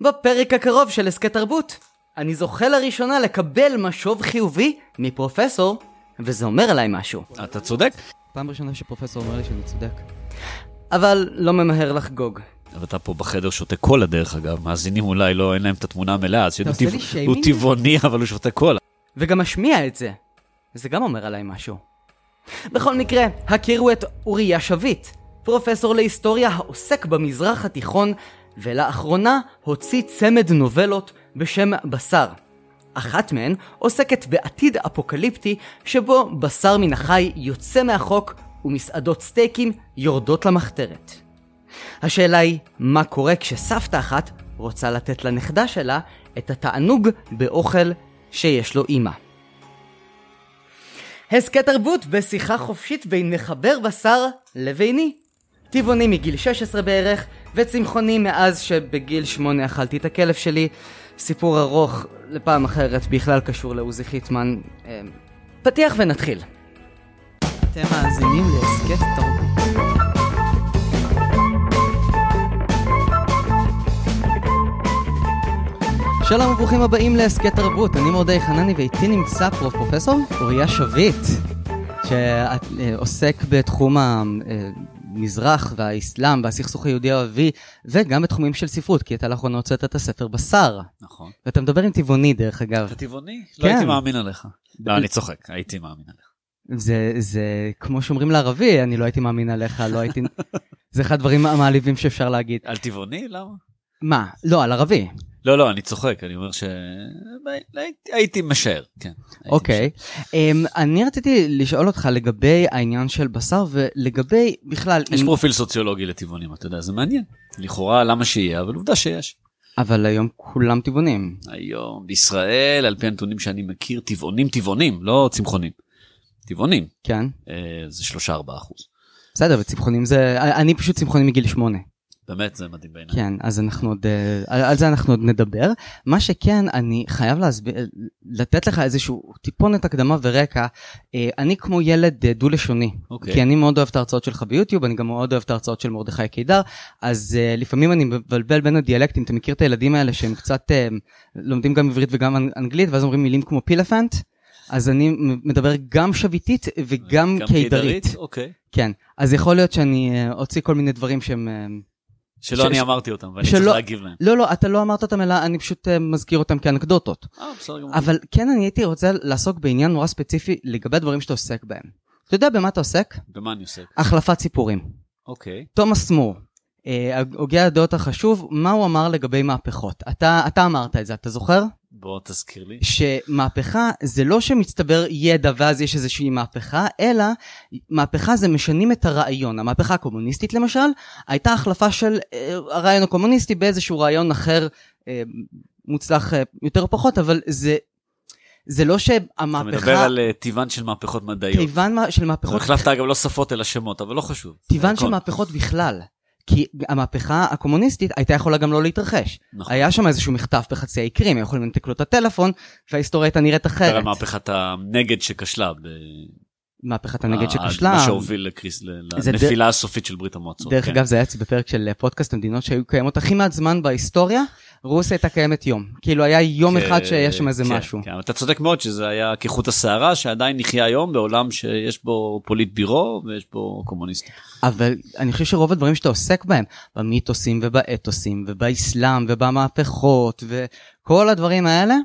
בפרק הקרוב של הסכת תרבות, אני זוכה לראשונה לקבל משוב חיובי מפרופסור, וזה אומר עליי משהו. אתה צודק. פעם ראשונה שפרופסור אומר לי שאני צודק. אבל לא ממהר לחגוג. אבל אתה פה בחדר שותה קולה דרך אגב, מאזינים אולי לא, אין להם את התמונה המלאה, אז לי טבע-? הוא טבעוני אבל הוא שותה קולה. וגם משמיע את זה. זה גם אומר עליי משהו. בכל מקרה, הכירו את אוריה שביט, פרופסור להיסטוריה העוסק במזרח התיכון, ולאחרונה הוציא צמד נובלות בשם בשר. אחת מהן עוסקת בעתיד אפוקליפטי שבו בשר מן החי יוצא מהחוק ומסעדות סטייקים יורדות למחתרת. השאלה היא, מה קורה כשסבתא אחת רוצה לתת לנכדה שלה את התענוג באוכל שיש לו אימא. הסכת תרבות בשיחה חופשית בין מחבר בשר לביני. טבעוני מגיל 16 בערך, וצמחוני מאז שבגיל 8 אכלתי את הכלב שלי. סיפור ארוך לפעם אחרת, בכלל קשור לעוזי חיטמן. אה, פתיח ונתחיל. אתם מאזינים להסכת תרבות. שלום וברוכים הבאים להסכת תרבות, אני מורדי חנני ואיתי נמצא פרופ פרופסור אוריה שביט, שעוסק בתחום המזרח והאסלאם והסכסוך היהודי הערבי, וגם בתחומים של ספרות, כי אתה לאחרונה הוצאת את הספר בשר, נכון. ואתה מדבר עם טבעוני דרך אגב. אתה טבעוני? כן. לא הייתי מאמין עליך. לא, אני צוחק, הייתי מאמין עליך. זה, זה כמו שאומרים לערבי, אני לא הייתי מאמין עליך, לא הייתי... זה אחד הדברים המעליבים שאפשר להגיד. על טבעוני? למה? מה? לא, על ערבי. לא, לא, אני צוחק, אני אומר ש... הייתי- הייתי משער, כן. אוקיי. אמ, אני רציתי לשאול אותך לגבי העניין של בשר ולגבי בכלל... יש אם- פרופיל סוציולוגי לטבעונים, אתה יודע, זה מעניין. לכאורה, למה שיהיה, אבל עובדה שיש. אבל היום כולם טבעונים. היום בישראל, על פי הנתונים שאני מכיר, טבעונים טבעונים, לא צמחונים. טבעונים, כן. אה, זה 3-4 אחוז. בסדר, וצמחונים זה... אני פשוט צמחוני מגיל שמונה. באמת, זה מדהים בעיניי. כן, אז אנחנו עוד... אה, על על זה אנחנו עוד נדבר. מה שכן, אני חייב להסביר, לתת לך איזשהו טיפונת הקדמה ורקע. אה, אני כמו ילד אה, דו-לשוני. אוקיי. כי אני מאוד אוהב את ההרצאות שלך ביוטיוב, אני גם מאוד אוהב את ההרצאות של מרדכי קידר, אז לפעמים אני מבלבל בין הדיאלקטים, אתה מכיר את הילדים האלה שהם קצת לומדים גם עברית וגם אנ- אנגלית, ואז אומרים מילים כמו פילפנט, אז אני מדבר גם שביתית וגם קידרית. אוקיי. כן, אז יכול להיות שאני אוציא כל מיני דברים שהם... שלא ש- אני אמרתי אותם, ואני שלא- צריך להגיב להם. לא, לא, אתה לא אמרת אותם, אלא אני פשוט uh, מזכיר אותם כאנקדוטות. אה, בסדר גמור. אבל כן, אני הייתי רוצה לעסוק בעניין נורא ספציפי לגבי הדברים שאתה עוסק בהם. אתה יודע במה אתה עוסק? במה אני עוסק? החלפת סיפורים. אוקיי. תומאס מור, הוגה הדעות החשוב, מה הוא אמר לגבי מהפכות? אתה, אתה אמרת את זה, אתה זוכר? בוא תזכיר לי. שמהפכה זה לא שמצטבר ידע ואז יש איזושהי מהפכה, אלא מהפכה זה משנים את הרעיון. המהפכה הקומוניסטית למשל, הייתה החלפה של אה, הרעיון הקומוניסטי באיזשהו רעיון אחר, אה, מוצלח אה, יותר או פחות, אבל זה, זה לא אתה שהמהפכה, מדבר על אה, טבען של מהפכות מדעיות. מה- של מהפכות החלפת אגב לא שפות אלא שמות, אבל לא חשוב. הכל. של מהפכות בכלל. כי המהפכה הקומוניסטית הייתה יכולה גם לא להתרחש. נכון. היה שם איזשהו מחטף בחצי האי קרים, יכולים לנתק לו את הטלפון, וההיסטוריה הייתה נראית אחרת. מהפכת הנגד שכשלה. ב- מהפכת הנגד שכשלה. מה שהוביל לקריס- זה לנפילה הסופית של ברית המועצות. דרך כן. אגב זה היה בפרק של פודקאסט המדינות שהיו קיימות הכי מעט זמן בהיסטוריה, רוסיה הייתה קיימת יום. כאילו היה יום כן, אחד שיש שם איזה כן, משהו. כן, אתה צודק מאוד שזה היה כחוט השערה שעדיין נחיה היום בעולם שיש בו פוליט בירו ויש בו קומוניסטים. אבל אני חושב שרוב הדברים שאתה עוסק בהם, במיתוסים ובאתוסים ובאסלאם ובמהפכות וכל הדברים האלה,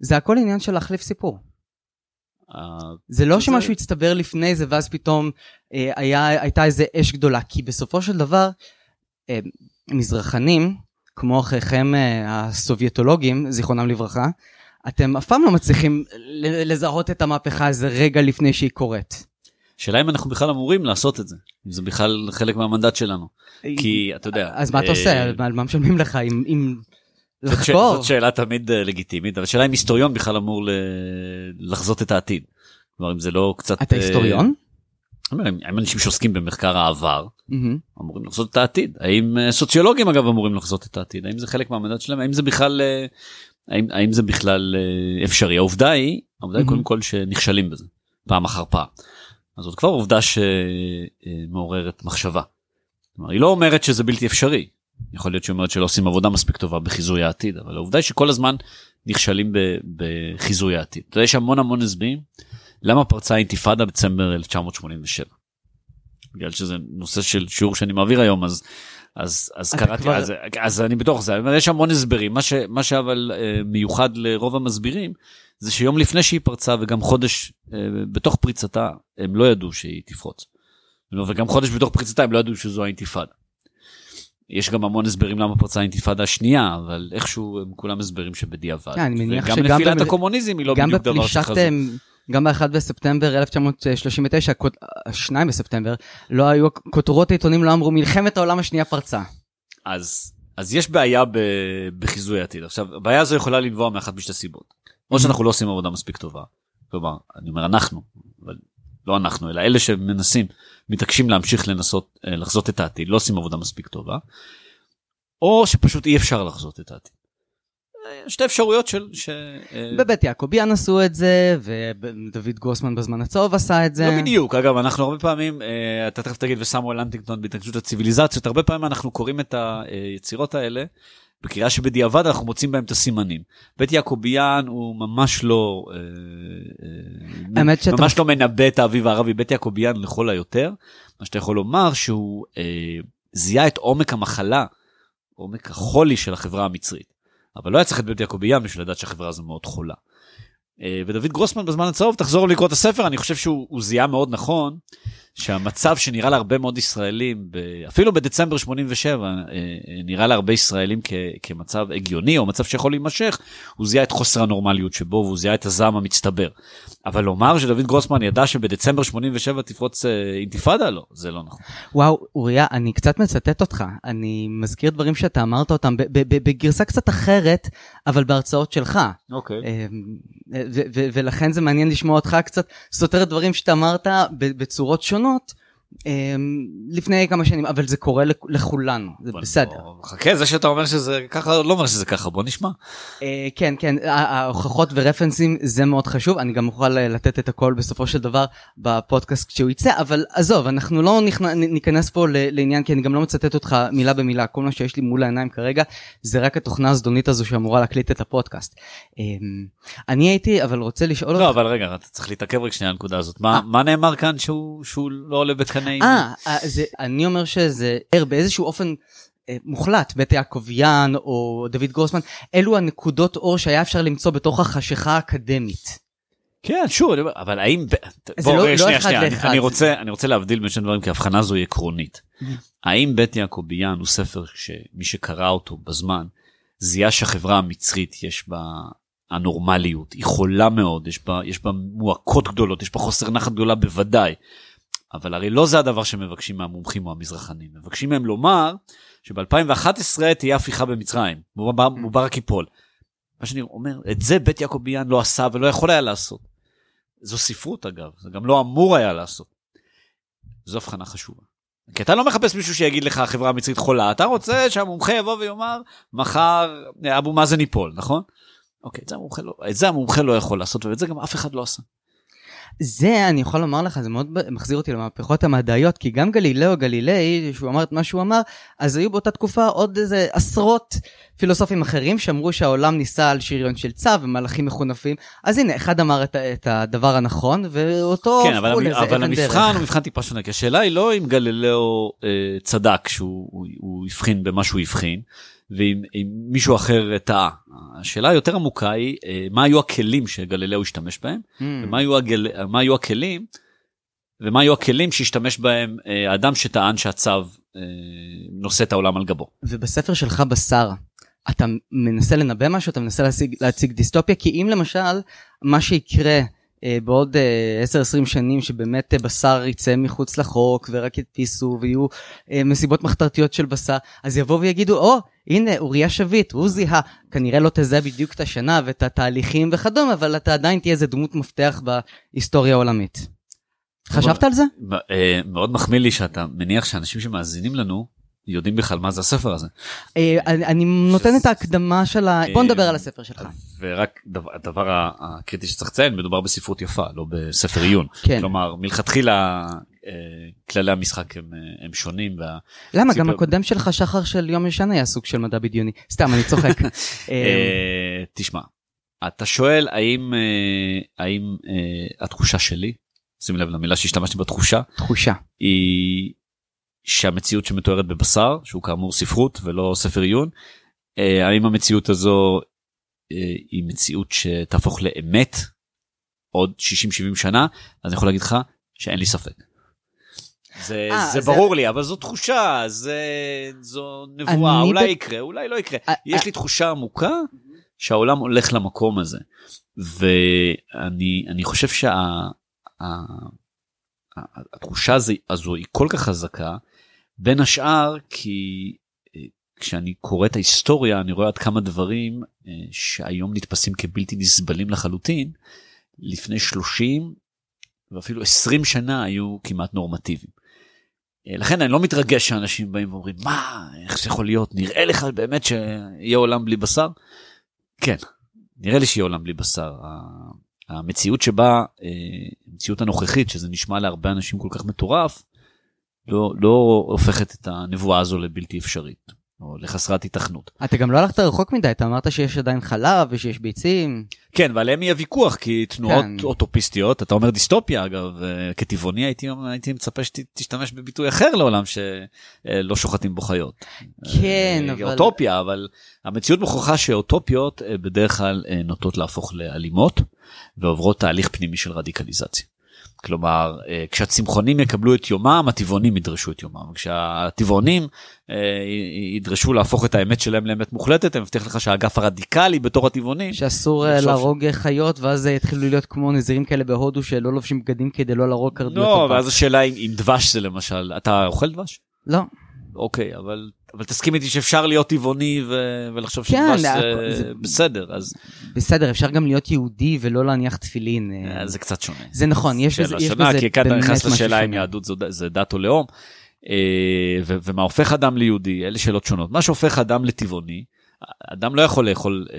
זה הכל עניין של להחליף סיפור. אה, זה לא שמשהו הצטבר לפני זה ואז פתאום אה, היה, הייתה איזה אש גדולה, כי בסופו של דבר אה, מזרחנים, כמו אחיכם אה, הסובייטולוגים, זיכרונם לברכה, אתם אף פעם לא מצליחים לזהות את המהפכה איזה רגע לפני שהיא קורית. שאלה אם אנחנו בכלל אמורים לעשות את זה, אם זה בכלל חלק מהמנדט שלנו. כי אתה יודע. אז מה אתה אה, עושה? על מה משלמים לך? אם, לחקור? זאת שאלה תמיד אה, לגיטימית, אבל שאלה אם היסטוריון בכלל אמור לחזות את העתיד. כלומר אם זה לא קצת... אתה אה, היסטוריון? הם אנשים שעוסקים במחקר העבר, מהמם. אמורים לחזות את העתיד. האם אה, סוציולוגים אגב אמורים לחזות את העתיד? האם זה חלק מהמנדט שלהם? האם זה בכלל, אה, האם, האם זה בכלל אה, אפשרי? העובדה היא, העובדה היא מהמם. קודם כל שנכשלים בזה, פעם אחר פעם. אז זאת כבר עובדה שמעוררת מחשבה. כלומר, היא לא אומרת שזה בלתי אפשרי, יכול להיות שהיא אומרת שלא עושים עבודה מספיק טובה בחיזוי העתיד, אבל העובדה היא שכל הזמן נכשלים בחיזוי העתיד. אתה יודע, יש המון המון הסברים למה פרצה האינתיפאדה בדצמבר 1987. בגלל שזה נושא של שיעור שאני מעביר היום, אז אז אז קראתי כבר- אז, אז אני בתוך זה יש המון הסברים מה ש מה שאבל אה, מיוחד לרוב המסבירים זה שיום לפני שהיא פרצה וגם חודש אה, בתוך פריצתה הם לא ידעו שהיא תפרוץ. וגם חודש בתוך פריצתה הם לא ידעו שזו האינתיפאדה. יש גם המון הסברים למה פרצה האינתיפאדה השנייה אבל איכשהו הם כולם הסברים שבדיעבד. כן, אני מניח וגם שגם נפילת במ- הקומוניזם היא לא גם בדיוק דבר בפלישת, שחזו. אמ, גם ב-1 בספטמבר 1939, כות- 2 בספטמבר, לא היו, כותרות העיתונים לא אמרו מלחמת העולם השנייה פרצה. אז אז יש בעיה ב, בחיזוי העתיד. עכשיו הבעיה הזו יכולה לנבוע מאחת משתי סיבות. או שאנחנו לא עושים עבודה מספיק טובה. כלומר אני אומר אנחנו אבל לא אנחנו אלא אלה שמנסים מתעקשים להמשיך לנסות אה, לחזות את העתיד לא עושים עבודה מספיק טובה. או שפשוט אי אפשר לחזות את העתיד. שתי אפשרויות של ש... אה, בבית יעקביאן עשו את זה, ודוד גרוסמן בזמן הצהוב עשה את זה. לא בדיוק אגב אנחנו הרבה פעמים אה, אתה תכף תגיד וסמואל הנטינגטון בהתנגשות הציוויליזציות הרבה פעמים אנחנו קוראים את היצירות האלה בקריאה שבדיעבד אנחנו מוצאים בהם את הסימנים. בית יעקוביאן הוא ממש לא אה, האמת שאתה- ממש לא מנבא את האביב הערבי בית יעקוביאן לכל היותר מה שאתה יכול לומר שהוא אה, זיהה את עומק המחלה עומק החולי של החברה המצרית. אבל לא היה צריך את בית יעקוביאן בשביל לדעת שהחברה הזו מאוד חולה. אה, ודוד גרוסמן בזמן הצהוב תחזור לקרוא את הספר אני חושב שהוא הוא זיהה מאוד נכון שהמצב שנראה להרבה מאוד ישראלים אפילו בדצמבר 87 אה, אה, נראה להרבה ישראלים כ, כמצב הגיוני או מצב שיכול להימשך הוא זיהה את חוסר הנורמליות שבו והוא זיהה את הזעם המצטבר. אבל לומר שדוד גרוסמן ידע שבדצמבר 87 תפרוץ אה, אינתיפאדה לא זה לא נכון. וואו, אוריה, אני קצת מצטט אותך. אני מזכיר דברים שאתה אמרת אותם בגרסה קצת אחרת, אבל בהרצאות שלך. אוקיי. ולכן זה מעניין לשמוע אותך קצת סותר דברים שאתה אמרת בצורות שונות השונות. לפני כמה שנים, אבל זה קורה לכ- לכולנו, זה בסדר. חכה זה שאתה אומר שזה ככה לא אומר שזה ככה בוא נשמע. אה, כן, כן, ההוכחות ורפרנסים זה מאוד חשוב, אני גם אוכל אה, לתת את הכל בסופו של דבר בפודקאסט כשהוא יצא, אבל עזוב, אנחנו לא ניכנס פה לעניין, כי אני גם לא מצטט אותך מילה במילה, כל מה שיש לי מול העיניים כרגע זה רק התוכנה הזדונית הזו שאמורה להקליט את הפודקאסט. אמ, אני הייתי, אבל רוצה לשאול לא אותך, אבל רגע אתה צריך להתעכב רק שנייה הנקודה הזאת מה מה נאמר כאן שהוא לא עולה בקנה עם אה, אה, זה- אני אומר שזה ער באיזשהו אופן. אה, מוחלט, בית יעקביאן או דוד גרוסמן, אלו הנקודות אור שהיה אפשר למצוא בתוך החשיכה האקדמית. כן שוב אבל האם ב- זה בוא, לא- רגע, לא שנייה, אחד שנייה, אני-. אני רוצה אני רוצה להבדיל בין שני דברים כי ההבחנה הזו היא עקרונית. האם בית יעקוביאן הוא ספר שמי שקרא אותו בזמן זיהה שהחברה המצרית יש בה הנורמליות היא חולה מאוד יש בה יש בה מועקות גדולות יש בה חוסר נחת גדולה בוודאי. אבל הרי לא זה הדבר שמבקשים מהמומחים או המזרחנים מבקשים מהם לומר שב-2011 תהיה הפיכה במצרים מובארק ייפול. מה שאני אומר את זה בית יעקוביאן לא עשה ולא יכול היה לעשות. זו ספרות אגב זה גם לא אמור היה לעשות. זו הבחנה חשובה. כי אתה לא מחפש מישהו שיגיד לך החברה המצרית חולה אתה רוצה שהמומחה יבוא ויאמר מחר אבו מאזן ייפול נכון? אוקיי את זה המומחה לא, את זה המומחה לא יכול לעשות ואת זה גם אף אחד לא עשה. זה אני יכול לומר לך זה מאוד מחזיר אותי למהפכות המדעיות כי גם גלילאו גלילי שהוא אמר את מה שהוא אמר אז היו באותה תקופה עוד איזה עשרות פילוסופים אחרים שאמרו שהעולם ניסה על שריון של צו ומלאכים מחונפים אז הנה אחד אמר את, את הדבר הנכון ואותו כן אבל, המ- אבל אבן המבחן. הוא מבחן טיפה שונה כי השאלה היא לא אם גלילאו אה, צדק שהוא הוא, הוא הבחין במה שהוא הבחין ואם אם מישהו אחר טעה. השאלה היותר עמוקה היא אה, מה היו הכלים שגלילאו השתמש בהם Mm. ומה היו, הגל... היו הכלים ומה היו הכלים שהשתמש בהם אה, האדם שטען שהצו אה, נושא את העולם על גבו. ובספר שלך בשר אתה מנסה לנבא משהו אתה מנסה להציג, להציג דיסטופיה כי אם למשל מה שיקרה בעוד אה, 10-20 שנים שבאמת בשר יצא מחוץ לחוק ורק ידפיסו ויהיו מסיבות מחתרתיות של בשר אז יבואו ויגידו או הנה אוריה שביט הוא זיהה כנראה לא תזהה בדיוק את השנה ואת התהליכים וכדומה אבל אתה עדיין תהיה איזה דמות מפתח בהיסטוריה העולמית. חשבת על זה? אה, מאוד מחמיא לי שאתה מניח שאנשים שמאזינים לנו יודעים בכלל מה זה הספר הזה. אה, אני, נותן את ההקדמה של ה... בוא נדבר על הספר שלך. ורק דבר, הדבר הקריטי שצריך לציין מדובר בספרות יפה לא בספר עיון כן. כלומר מלכתחילה כללי המשחק הם, הם שונים. וה... למה? גם הקודם שלך, שחר של יום ישן, היה סוג של מדע בדיוני. סתם, אני צוחק. תשמע, אתה שואל האם, האם התחושה שלי, שים לב למילה שהשתמשתי בתחושה, תחושה, היא שהמציאות שמתוארת בבשר, שהוא כאמור ספרות ולא ספר עיון, האם המציאות הזו היא מציאות שתהפוך לאמת עוד 60-70 שנה, אז אני יכול להגיד לך שאין לי ספק. זה, 아, אה, זה ברור זה... לי, אבל זו תחושה, זה, זו נבואה, אולי ב... יקרה, אולי לא יקרה. 아, אה, יש 아... אה. לי תחושה עמוקה שהעולם הולך למקום הזה. ואני חושב שהתחושה שה, הזו היא כל כך חזקה, בין השאר כי כשאני קורא את ההיסטוריה אני רואה עד כמה דברים שהיום נתפסים כבלתי נסבלים לחלוטין. לפני 30 ואפילו 20 שנה היו כמעט נורמטיביים. אה, לכן אני לא מתרגש שאנשים באים ואומרים מה איך זה יכול להיות נראה לך באמת שיהיה עולם בלי בשר? כן נראה לי שיהיה עולם בלי בשר. המציאות שבה אה, המציאות הנוכחית שזה נשמע להרבה אנשים כל כך מטורף לא לא הופכת את הנבואה הזו לבלתי אפשרית. או לחסרת התכנות. אתה גם לא הלכת רחוק מדי, אתה אמרת שיש עדיין חלב ושיש ביצים. כן, ועליהם יהיה ויכוח, כי תנועות כן. אוטופיסטיות, אתה אומר דיסטופיה אגב, אה, כטבעוני הייתי, הייתי מצפה שתשתמש בביטוי אחר לעולם שלא שוחטים בו חיות. כן, אה, אבל... אוטופיה, אבל המציאות מוכרחה שאוטופיות אה, בדרך כלל נוטות להפוך לאלימות ועוברות תהליך פנימי של רדיקליזציה. כלומר אה, כשהצמחונים יקבלו את יומם הטבעונים ידרשו את יומם כשהטבעונים אה, ידרשו להפוך את האמת שלהם לאמת מוחלטת אני מבטיח לך שהאגף הרדיקלי בתור הטבעונים שאסור אה, להרוג חיות ואז יתחילו להיות כמו נזירים כאלה בהודו שלא לובשים בגדים כדי לא להרוג קרדיות. לא ואז השאלה אם דבש זה למשל אתה אוכל דבש? לא. אוקיי אבל אבל תסכים איתי שאפשר להיות טבעוני ו... ולחשוב כן, שדבש זה... זה בסדר אז בסדר אפשר גם להיות יהודי ולא להניח תפילין אה, זה קצת שונה. זה נכון יש בזה יש בזה כי כאן אתה נכנס לשאלה אם יהדות זה, זה דת או לאום. אה, ו... ומה הופך אדם ליהודי? אלה שאלות שונות. מה שהופך אדם לטבעוני אדם לא יכול לאכול אה,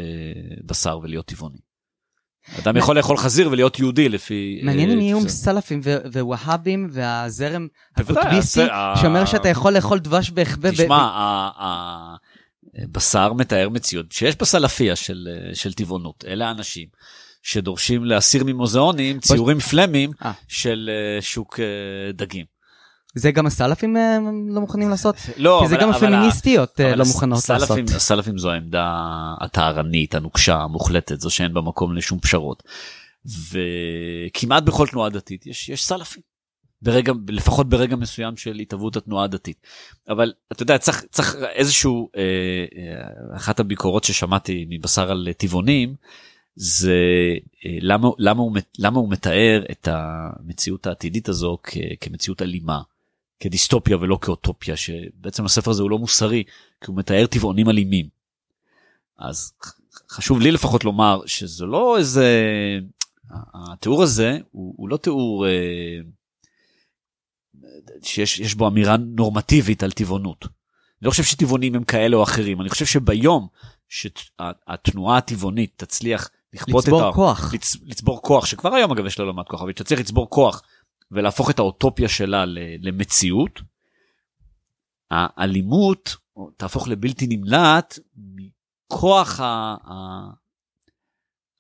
בשר ולהיות טבעוני. אדם יכול לאכול חזיר ולהיות יהודי לפי... מעניין אם יהיו סלפים ווהאבים והזרם הקוטביסטי שאומר שאתה יכול לאכול דבש בהחבא. תשמע, הבשר מתאר מציאות שיש בסלפיה של טבעונות, אלה האנשים. שדורשים להסיר ממוזיאונים ציורים פלמים אה. של אה, שוק אה, דגים. זה גם הסלפים אה, לא מוכנים לעשות? לא, כי זה גם הפמיניסטיות אה, לא מוכנות לעשות. הסלפים זו העמדה הטהרנית, הנוקשה, המוחלטת, זו שאין בה מקום לשום פשרות. וכמעט בכל תנועה דתית יש, יש סלפים. ברגע, לפחות ברגע מסוים של התהוות התנועה הדתית. אבל אתה יודע, צריך, צריך איזשהו, אה, אה, אחת הביקורות ששמעתי מבשר על טבעונים, זה אה, למה, למה, הוא, למה הוא מתאר את המציאות העתידית הזו כ, כמציאות אלימה. כדיסטופיה ולא כאוטופיה שבעצם הספר הזה הוא לא מוסרי כי הוא מתאר טבעונים אלימים. אז חשוב לי לפחות לומר שזה לא איזה התיאור הזה הוא, הוא לא תיאור אה, שיש בו אמירה נורמטיבית על טבעונות. אני לא חושב שטבעונים הם כאלה או אחרים אני חושב שביום שהתנועה הטבעונית תצליח לכפות לצבור את כוח לצ, לצבור כוח שכבר היום אגב יש לה כוח אבל תצליח לצבור כוח ולהפוך את האוטופיה שלה למציאות, האלימות תהפוך לבלתי נמלט מכוח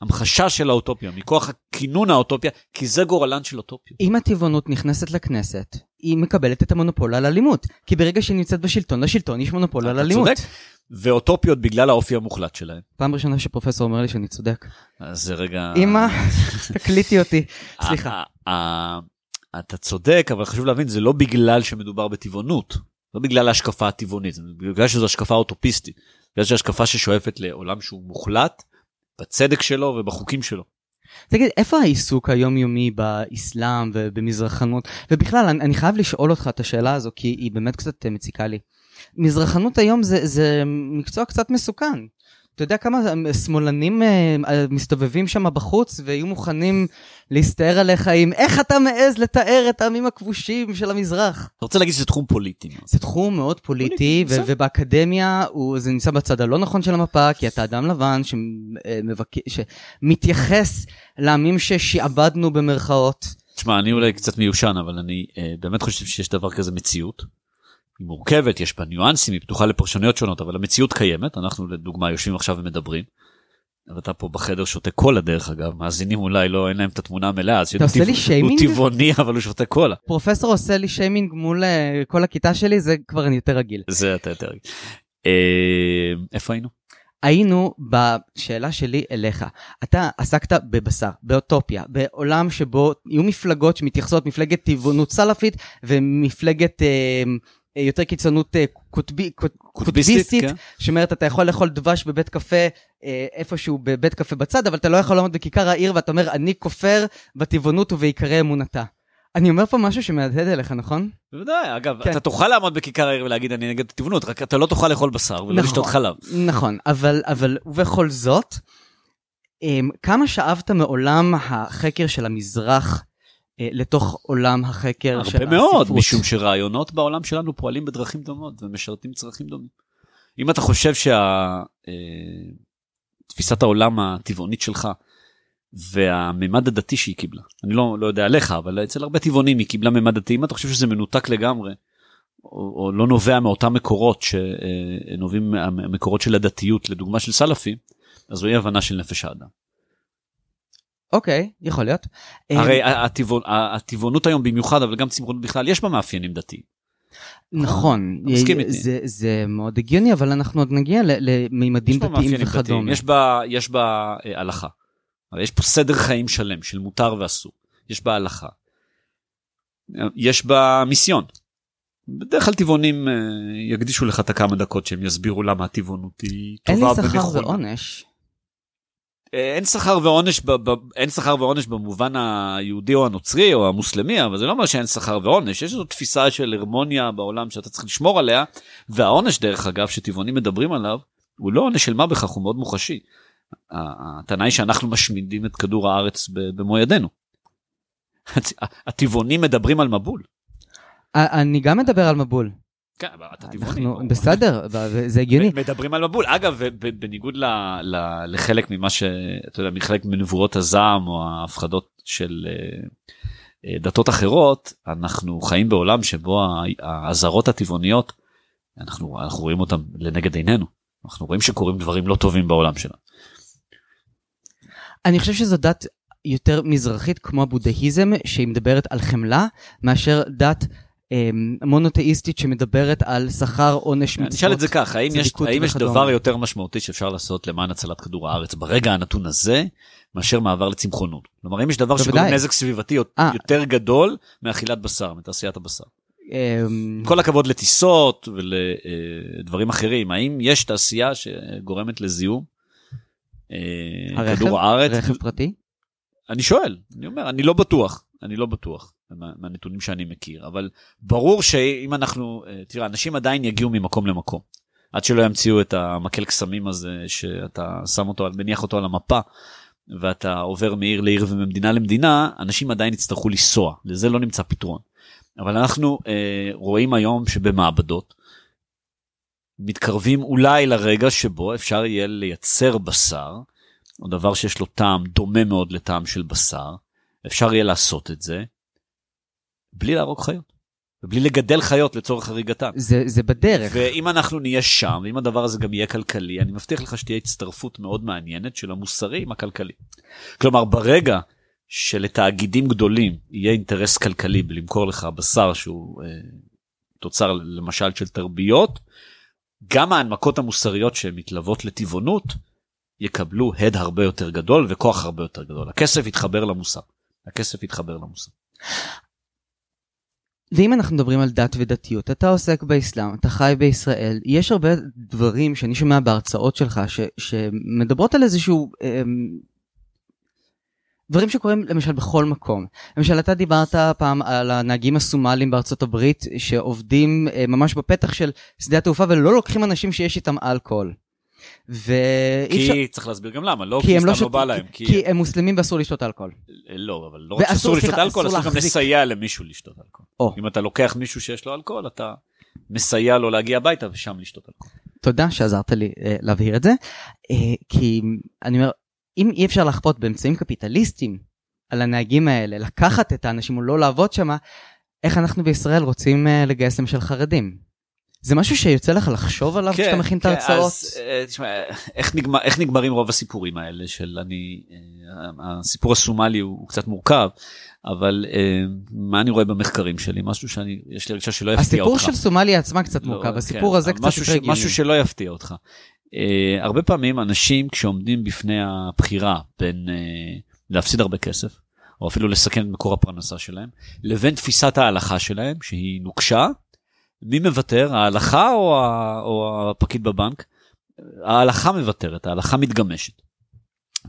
המחשה של האוטופיה, מכוח הכינון האוטופיה, כי זה גורלן של אוטופיות. אם הטבעונות נכנסת לכנסת, היא מקבלת את המונופול על אלימות. כי ברגע שהיא נמצאת בשלטון, לשלטון יש מונופול על אלימות. צודק. ואוטופיות בגלל האופי המוחלט שלהם. פעם ראשונה שפרופסור אומר לי שאני צודק. אז זה רגע... אמא, תקליטי אותי. סליחה. אתה צודק אבל חשוב להבין זה לא בגלל שמדובר בטבעונות לא בגלל ההשקפה הטבעונית זה בגלל שזו השקפה אוטופיסטית. בגלל שזו השקפה ששואפת לעולם שהוא מוחלט בצדק שלו ובחוקים שלו. תגיד איפה העיסוק היומיומי באסלאם ובמזרחנות ובכלל אני, אני חייב לשאול אותך את השאלה הזו כי היא באמת קצת מציקה לי. מזרחנות היום זה, זה מקצוע קצת מסוכן. אתה יודע כמה שמאלנים uh, מסתובבים שם בחוץ ויהיו מוכנים להסתער עליך עם איך אתה מעז לתאר את העמים הכבושים של המזרח. אתה רוצה להגיד שזה תחום פוליטי. זה תחום מאוד פוליטי, פוליטי ובאקדמיה הוא, זה נמצא בצד הלא נכון של המפה, כי אתה אדם לבן שמבק... שמתייחס לעמים ששעבדנו במרכאות. תשמע, אני אולי קצת מיושן, אבל אני אה, באמת חושב שיש דבר כזה מציאות. היא מורכבת, יש בה ניואנסים, היא פתוחה לפרשנויות שונות, אבל המציאות קיימת, אנחנו לדוגמה יושבים עכשיו ומדברים. ואתה פה בחדר שותה קולה דרך אגב, מאזינים אולי לא, אין להם את התמונה המלאה, אז אתה עושה לי שיימינג? הוא טבעוני אבל הוא שותה קולה. פרופסור עושה לי שיימינג מול אה, כל הכיתה שלי, זה כבר אני יותר רגיל. זה אתה יותר רגיל. אה, איפה היינו? היינו בשאלה שלי אליך. אתה עסקת בבשר, באוטופיה, בעולם שבו יהיו מפלגות שמתייחסות, מפלגת טבעונות סלאפית ומפלגת אה, יותר קיצונות אה, קוטבי, קוט, קוטביסטית, כן. שאומרת אתה יכול לאכול דבש בבית קפה אה, איפשהו בבית קפה בצד, אבל אתה לא יכול לעמוד בכיכר העיר ואתה אומר אני כופר בטבעונות ובעיקרי אמונתה. אני אומר פה משהו שמהדהד אליך, נכון? בוודאי, אגב, כן. אתה תוכל לעמוד בכיכר העיר ולהגיד אני נגד טבעונות, רק אתה לא תוכל לאכול בשר ולא נכון, לשתות חלב. נכון, אבל, אבל ובכל זאת, אמ, כמה שאבת מעולם החקר של המזרח אה, לתוך עולם החקר של הספרות? הרבה מאוד, משום שרעיונות בעולם שלנו פועלים בדרכים דומות ומשרתים צרכים דומים. אם אתה חושב שתפיסת אה, העולם הטבעונית שלך והממד הדתי שהיא קיבלה. אני לא, לא יודע עליך, אבל אצל הרבה טבעונים היא קיבלה ממד דתי. אם אתה חושב שזה מנותק לגמרי, או, או לא נובע מאותם מקורות שנובעים מהמקורות של הדתיות, לדוגמה של סלאפי, אז זוהי הבנה של נפש האדם. אוקיי, okay, יכול להיות. הרי אה, הטבעונ, הטבעונות היום במיוחד, אבל גם צמחונות בכלל, יש בה מאפיינים דתיים. נכון, זה, זה מאוד הגיוני, אבל אנחנו עוד נגיע למימדים דתיים וכדומה. יש בה, יש בה אה, הלכה. יש פה סדר חיים שלם של מותר ואסור, יש בה הלכה, יש בה מיסיון. בדרך כלל טבעונים אה, יקדישו לך את הכמה דקות שהם יסבירו למה הטבעונות היא טובה ונכונה. אין לי שכר ועונש. אה, אין שכר ועונש אין שכר ועונש במובן היהודי או הנוצרי או המוסלמי אבל זה לא אומר שאין שכר ועונש יש איזו תפיסה של הרמוניה בעולם שאתה צריך לשמור עליה והעונש דרך אגב שטבעונים מדברים עליו הוא לא עונש של מה בכך הוא מאוד מוחשי הטענה היא שאנחנו משמידים את כדור הארץ במו ידינו. הטבעונים מדברים על מבול. אני גם מדבר על מבול. כן, אבל אתה טבעוני. בסדר, זה הגיוני. מדברים על מבול. אגב, בניגוד לחלק ממה ש... אתה יודע, מחלק מנבואות הזעם או ההפחדות של אה, אה, דתות אחרות, אנחנו חיים בעולם שבו האזהרות הטבעוניות, אנחנו רואים אותן לנגד עינינו. אנחנו רואים שקורים דברים לא טובים בעולם שלנו. אני חושב שזו דת יותר מזרחית כמו הבודהיזם שהיא מדברת על חמלה מאשר דת מונותאיסטית שמדברת על שכר עונש מצוות. נשאל את זה כך, האם יש, האם יש דבר יותר משמעותי שאפשר לעשות למען הצלת כדור הארץ ברגע הנתון הזה מאשר מעבר לצמחונות? כלומר אם יש דבר שגורם נזק סביבתי 아. אה. יותר גדול מאכילת בשר, מתעשיית הבשר. אמ, כל הכבוד לטיסות ולדברים אחרים, האם יש תעשייה שגורמת לזיהום? אה, הרכב? כדור הארץ. רכב פרטי? אני שואל, אני אומר, אני לא בטוח, אני לא בטוח מה, מהנתונים שאני מכיר, אבל ברור שאם אנחנו, אה, תראה, אנשים עדיין יגיעו ממקום למקום. עד שלא ימציאו את המקל קסמים הזה שאתה שם אותו, מניח אותו על המפה ואתה עובר מעיר לעיר וממדינה למדינה, אנשים עדיין יצטרכו לנסוע, לזה לא נמצא פתרון. אבל אנחנו אה, רואים היום שבמעבדות מתקרבים אולי לרגע שבו אפשר יהיה לייצר בשר, או דבר שיש לו טעם דומה מאוד לטעם של בשר, אפשר יהיה לעשות את זה בלי להרוג חיות. ובלי לגדל חיות לצורך הריגתן. זה, זה בדרך. ואם אנחנו נהיה שם, ואם הדבר הזה גם יהיה כלכלי, אני מבטיח לך שתהיה הצטרפות מאוד מעניינת של המוסרי עם הכלכלי. כלומר, ברגע שלתאגידים גדולים יהיה אינטרס כלכלי בלמכור לך בשר שהוא אה, תוצר למשל של תרביות, גם ההנמקות המוסריות שמתלוות לטבעונות יקבלו הד הרבה יותר גדול וכוח הרבה יותר גדול. הכסף יתחבר למוסר. הכסף יתחבר למוסר. ואם אנחנו מדברים על דת ודתיות, אתה עוסק באסלאם, אתה חי בישראל, יש הרבה דברים שאני שומע בהרצאות שלך ש, שמדברות על איזשהו אה, דברים שקורים למשל בכל מקום. למשל אתה דיברת פעם על הנהגים הסומלים בארצות הברית שעובדים אה, ממש בפתח של שדה התעופה ולא לוקחים אנשים שיש איתם אלכוהול. ו... כי אפשר... צריך להסביר גם למה, לא כי, כי לא, שת... לא בא להם. כי... כי הם מוסלמים ואסור לשתות אלכוהול. אה, לא, אבל לא רק שאסור לשתות אלכוהול, אסור גם לסייע למישהו לשתות אלכוהול. או. אם אתה לוקח מישהו שיש לו אלכוהול, אתה מסייע לו להגיע הביתה ושם לשתות אלכוהול. תודה שעזרת לי uh, להבהיר את זה, uh, כי אני אומר, אם אי אפשר לחפות באמצעים קפיטליסטיים על הנהגים האלה, לקחת את האנשים או לא לעבוד שם, איך אנחנו בישראל רוצים uh, לגייס למשל חרדים? זה משהו שיוצא לך לחשוב עליו כן, כשאתה מכין את כן, ההרצאות? אז, אה, תשמע, איך, נגמר, איך נגמרים רוב הסיפורים האלה של אני, אה, הסיפור הסומלי הוא, קצת מורכב, אבל אה, מה אני רואה במחקרים שלי? משהו שאני, יש לי הרגשה שלא יפתיע אותך. הסיפור של סומליה עצמה קצת לא, מורכב, כן, הסיפור הזה קצת יותר הגיוני. משהו שלא יפתיע אותך. הרבה פעמים אנשים כשעומדים בפני הבחירה בין להפסיד הרבה כסף, או אפילו לסכן את מקור הפרנסה שלהם, לבין תפיסת ההלכה שלהם, שהיא נוקשה, מי מוותר, ההלכה או, ה, או הפקיד בבנק? ההלכה מוותרת, ההלכה מתגמשת.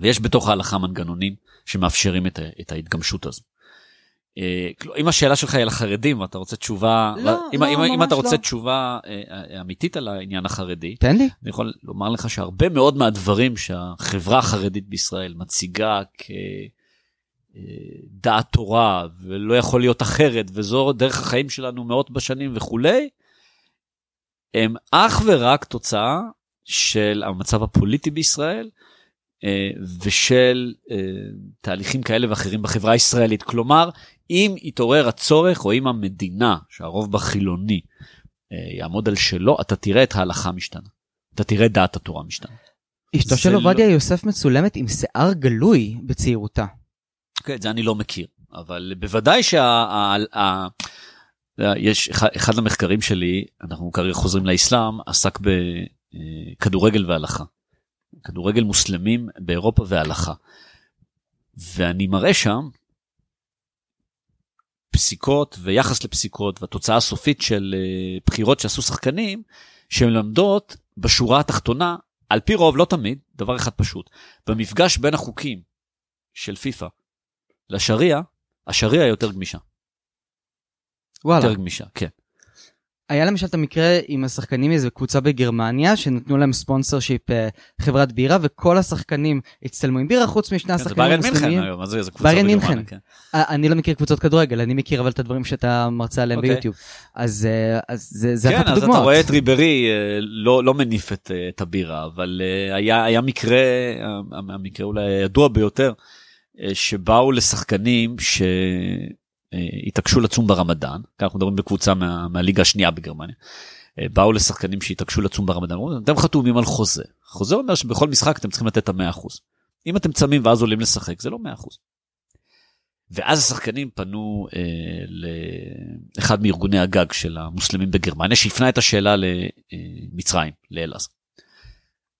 ויש בתוך ההלכה מנגנונים שמאפשרים את, ה- את ההתגמשות הזו. אה, כלומר, אם השאלה שלך היא על החרדים, אתה רוצה תשובה, לא, אם, לא, אם, אם ממש אתה רוצה לא. תשובה אה, אה, אמיתית על העניין החרדי, תן לי. אני יכול לומר לך שהרבה מאוד מהדברים שהחברה החרדית בישראל מציגה כדעת תורה ולא יכול להיות אחרת וזו דרך החיים שלנו מאות בשנים וכולי, הם אך ורק תוצאה של המצב הפוליטי בישראל אה, ושל אה, תהליכים כאלה ואחרים בחברה הישראלית. כלומר, אם יתעורר הצורך או אם המדינה, שהרוב בה חילוני, אה, יעמוד על שלו, אתה תראה את ההלכה משתנה. אתה תראה דעת התורה משתנה. אשתו של לא- עובדיה יוסף מצולמת עם שיער גלוי בצעירותה. כן, את זה אני לא מכיר, אבל בוודאי שה... יש אחד, המחקרים שלי, אנחנו כרגע חוזרים לאסלאם, עסק בכדורגל והלכה. כדורגל מוסלמים באירופה והלכה. ואני מראה שם פסיקות ויחס לפסיקות והתוצאה הסופית של אה, בחירות שעשו שחקנים, שמלמדות בשורה התחתונה, על פי רוב, לא תמיד, דבר אחד פשוט, במפגש בין החוקים של פיפא לשריעה, השריעה יותר גמישה. וואלה. יותר גמישה, כן. היה למשל את המקרה עם השחקנים מאיזו קבוצה בגרמניה, שנתנו להם ספונסר שיפ אה, חברת בירה, וכל השחקנים הצטלמו עם בירה, חוץ משני כן, זה השחקנים ביירן מינכן המוסלמים. היום, אז זה קבוצה ביירן בגרמניה, מינכן. כן. אה, אני לא מכיר קבוצות כדורגל, אני מכיר אבל את הדברים שאתה מרצה עליהם אוקיי. ביוטיוב. אז אה, אז זה זה כן, אחת אז אתה הדוגמאות. רואה את ריברי לא לא מניף את הבירה, אבל היה מקרה, המקרה אולי הידוע ביותר, שבאו לשחקנים שהתעקשו לצום ברמדאן, כאן אנחנו מדברים בקבוצה מה- מהליגה השנייה בגרמניה. אה, באו לשחקנים שהתעקשו לצום ברמדאן, אתם חתומים על חוזה. חוזה אומר שבכל משחק אתם צריכים לתת את המאה אחוז. אם אתם צמים ואז עולים לשחק זה לא מאה אחוז. ואז השחקנים פנו אה, לאחד מארגוני הגג של המוסלמים בגרמניה שהפנה את השאלה למצרים, לאלעזר.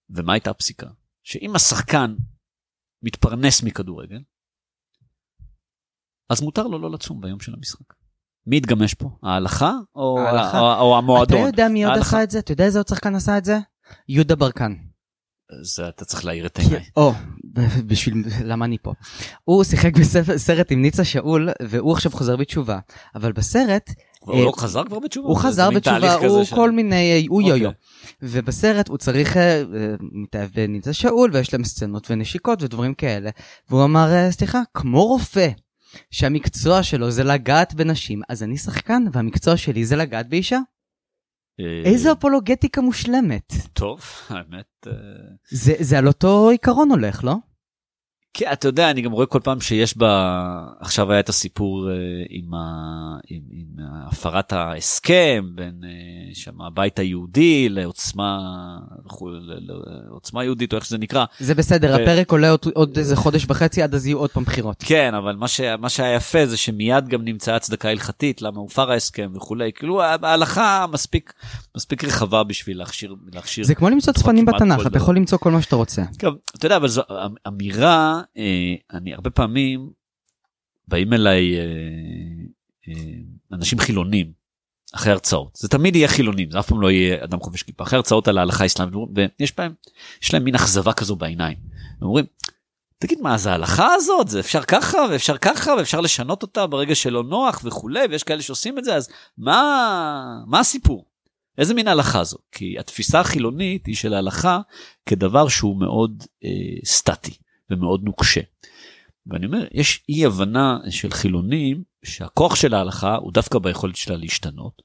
ומה הייתה הפסיקה? שאם השחקן מתפרנס מכדורגל, אז מותר לו לא לצום ביום של המשחק. מי התגמש פה? ההלכה או, ההלכה. או, או המועדון? אתה יודע מי עוד. עשה את זה? אתה יודע איזה עוד שחקן עשה את זה? יהודה ברקן. זה אתה צריך להאיר את עיניי. או, בשביל, למה אני פה? הוא שיחק בסרט עם ניצה שאול, והוא עכשיו חוזר בתשובה. אבל בסרט, הוא לא חזר כבר בתשובה? הוא חזר בתשובה, הוא כל מיני, הוא אוקיי. יו-יו. ובסרט הוא צריך, אה, אה, מתאהב בניצה שאול, ויש להם סצנות ונשיקות ודברים כאלה. והוא אמר, אה, סליחה, כמו רופא, שהמקצוע שלו זה לגעת בנשים, אז אני שחקן, והמקצוע שלי זה לגעת באישה. אה, איזו אפולוגטיקה מושלמת. טוב, האמת... אה, זה על אותו עיקרון הולך, לא? כן, אתה יודע, אני גם רואה כל פעם שיש בה, עכשיו היה את הסיפור אה, עם, ה, עם, עם הפרת ההסכם בין אה, שם הבית היהודי לעוצמה, לעוצמה יהודית או איך שזה נקרא. זה בסדר, ו- הפרק עולה עוד- עוד איזה חודש וחצי, עד אז יהיו עוד פעם בחירות. כן, אבל מה, ש, מה שהיה יפה זה שמיד גם נמצאה הצדקה הלכתית, למה הופר ההסכם וכולי, כאילו ההלכה מספיק, מספיק רחבה בשביל להכשיר, להכשיר. זה כמו למצוא צפנים בתנ"ך, אתה. יכול למצוא כל מה שאתה רוצה. גם, אתה יודע, אבל זו אמ- אמירה, אני הרבה פעמים, באים אליי אה, אה, אנשים חילונים אחרי הרצאות, זה תמיד יהיה חילונים, זה אף פעם לא יהיה אדם חובש כיפה, אחרי הרצאות על ההלכה האסלאמית, ויש בהם, יש להם מין אכזבה כזו בעיניים. הם אומרים, תגיד מה זה ההלכה הזאת? זה אפשר ככה ואפשר ככה ואפשר לשנות אותה ברגע שלא נוח וכולי ויש כאלה שעושים את זה. אז מה מה הסיפור? איזה מין הלכה זו כי התפיסה החילונית היא של ההלכה כדבר שהוא מאוד אה, סטטי ומאוד נוקשה. ואני אומר יש אי הבנה של חילונים שהכוח של ההלכה הוא דווקא ביכולת שלה להשתנות.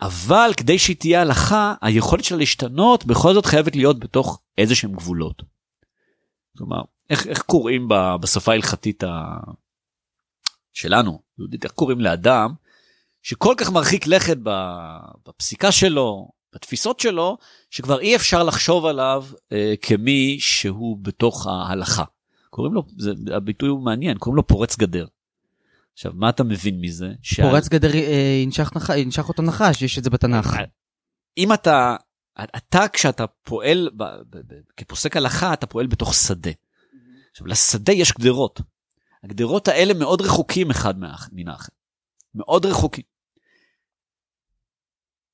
אבל כדי שהיא תהיה הלכה היכולת שלה להשתנות בכל זאת חייבת להיות בתוך איזה שהם גבולות. כלומר איך, איך קוראים בשפה ההלכתית ה... שלנו, יהודית, איך קוראים לאדם שכל כך מרחיק לכת בפסיקה שלו, בתפיסות שלו, שכבר אי אפשר לחשוב עליו אה, כמי שהוא בתוך ההלכה. קוראים לו, זה, הביטוי הוא מעניין, קוראים לו פורץ גדר. עכשיו, מה אתה מבין מזה? פורץ שעל... גדר אה, ינשך, נח... ינשך אותו נחש, יש את זה בתנ"ך. אם אתה, אתה כשאתה פועל ב, ב, ב, כפוסק הלכה, אתה פועל בתוך שדה. עכשיו, לשדה יש גדרות. הגדרות האלה מאוד רחוקים אחד מן האחר. מאוד רחוקים.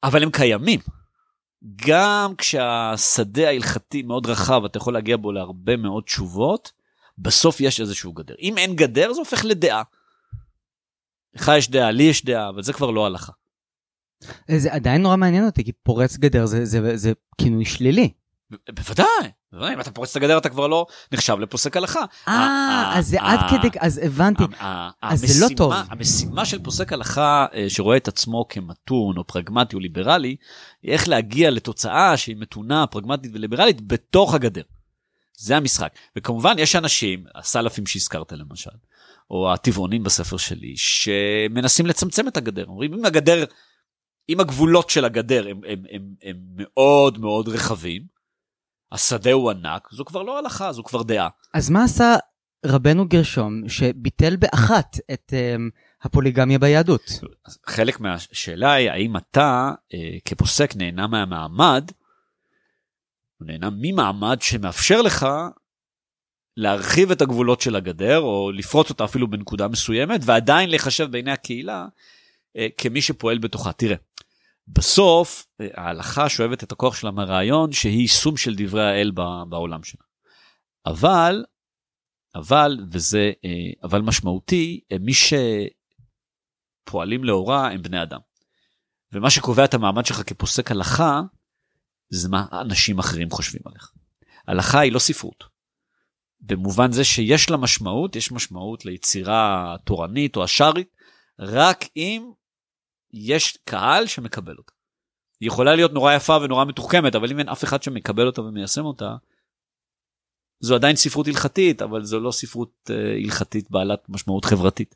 אבל הם קיימים. גם כשהשדה ההלכתי מאוד רחב, אתה יכול להגיע בו להרבה מאוד תשובות, בסוף יש איזשהו גדר. אם אין גדר, זה הופך לדעה. לך יש דעה, לי יש דעה, אבל זה כבר לא הלכה. זה עדיין נורא מעניין אותי, כי פורץ גדר זה, זה, זה, זה כינוי שלילי. בוודאי, אם אתה פורץ את הגדר אתה כבר לא נחשב לפוסק הלכה. אה, אז זה עד כדי, אז הבנתי, אז זה לא טוב. המשימה של פוסק הלכה אה, שרואה את עצמו כמתון או פרגמטי או ליברלי, היא איך להגיע לתוצאה שהיא מתונה, פרגמטית וליברלית בתוך הגדר. זה המשחק. וכמובן יש אנשים, הסלפים שהזכרת למשל, או הטבעונים בספר שלי, שמנסים לצמצם את הגדר. אומרים אם הגדר, אם הגבולות של הגדר הם, הם, הם, הם מאוד מאוד רחבים, השדה הוא ענק, זו כבר לא הלכה, זו כבר דעה. אז מה עשה רבנו גרשום שביטל באחת את um, הפוליגמיה ביהדות? חלק מהשאלה היא האם אתה uh, כפוסק נהנה מהמעמד, נהנה ממעמד שמאפשר לך להרחיב את הגבולות של הגדר או לפרוץ אותה אפילו בנקודה מסוימת ועדיין לחשב בעיני הקהילה uh, כמי שפועל בתוכה. תראה, בסוף ההלכה שואבת את הכוח שלה מהרעיון שהיא יישום של דברי האל בעולם שלה. אבל, אבל, וזה אה, אבל משמעותי, מי שפועלים לאורה הם בני אדם. ומה שקובע את המעמד שלך כפוסק הלכה, זה מה אנשים אחרים חושבים עליך. הלכה היא לא ספרות. במובן זה שיש לה משמעות, יש משמעות ליצירה תורנית או השארית, רק אם יש קהל שמקבל אותה. היא יכולה להיות נורא יפה ונורא מתוחכמת, אבל אם אין אף אחד שמקבל אותה ומיישם אותה, זו עדיין ספרות הלכתית, אבל זו לא ספרות uh, הלכתית בעלת משמעות חברתית.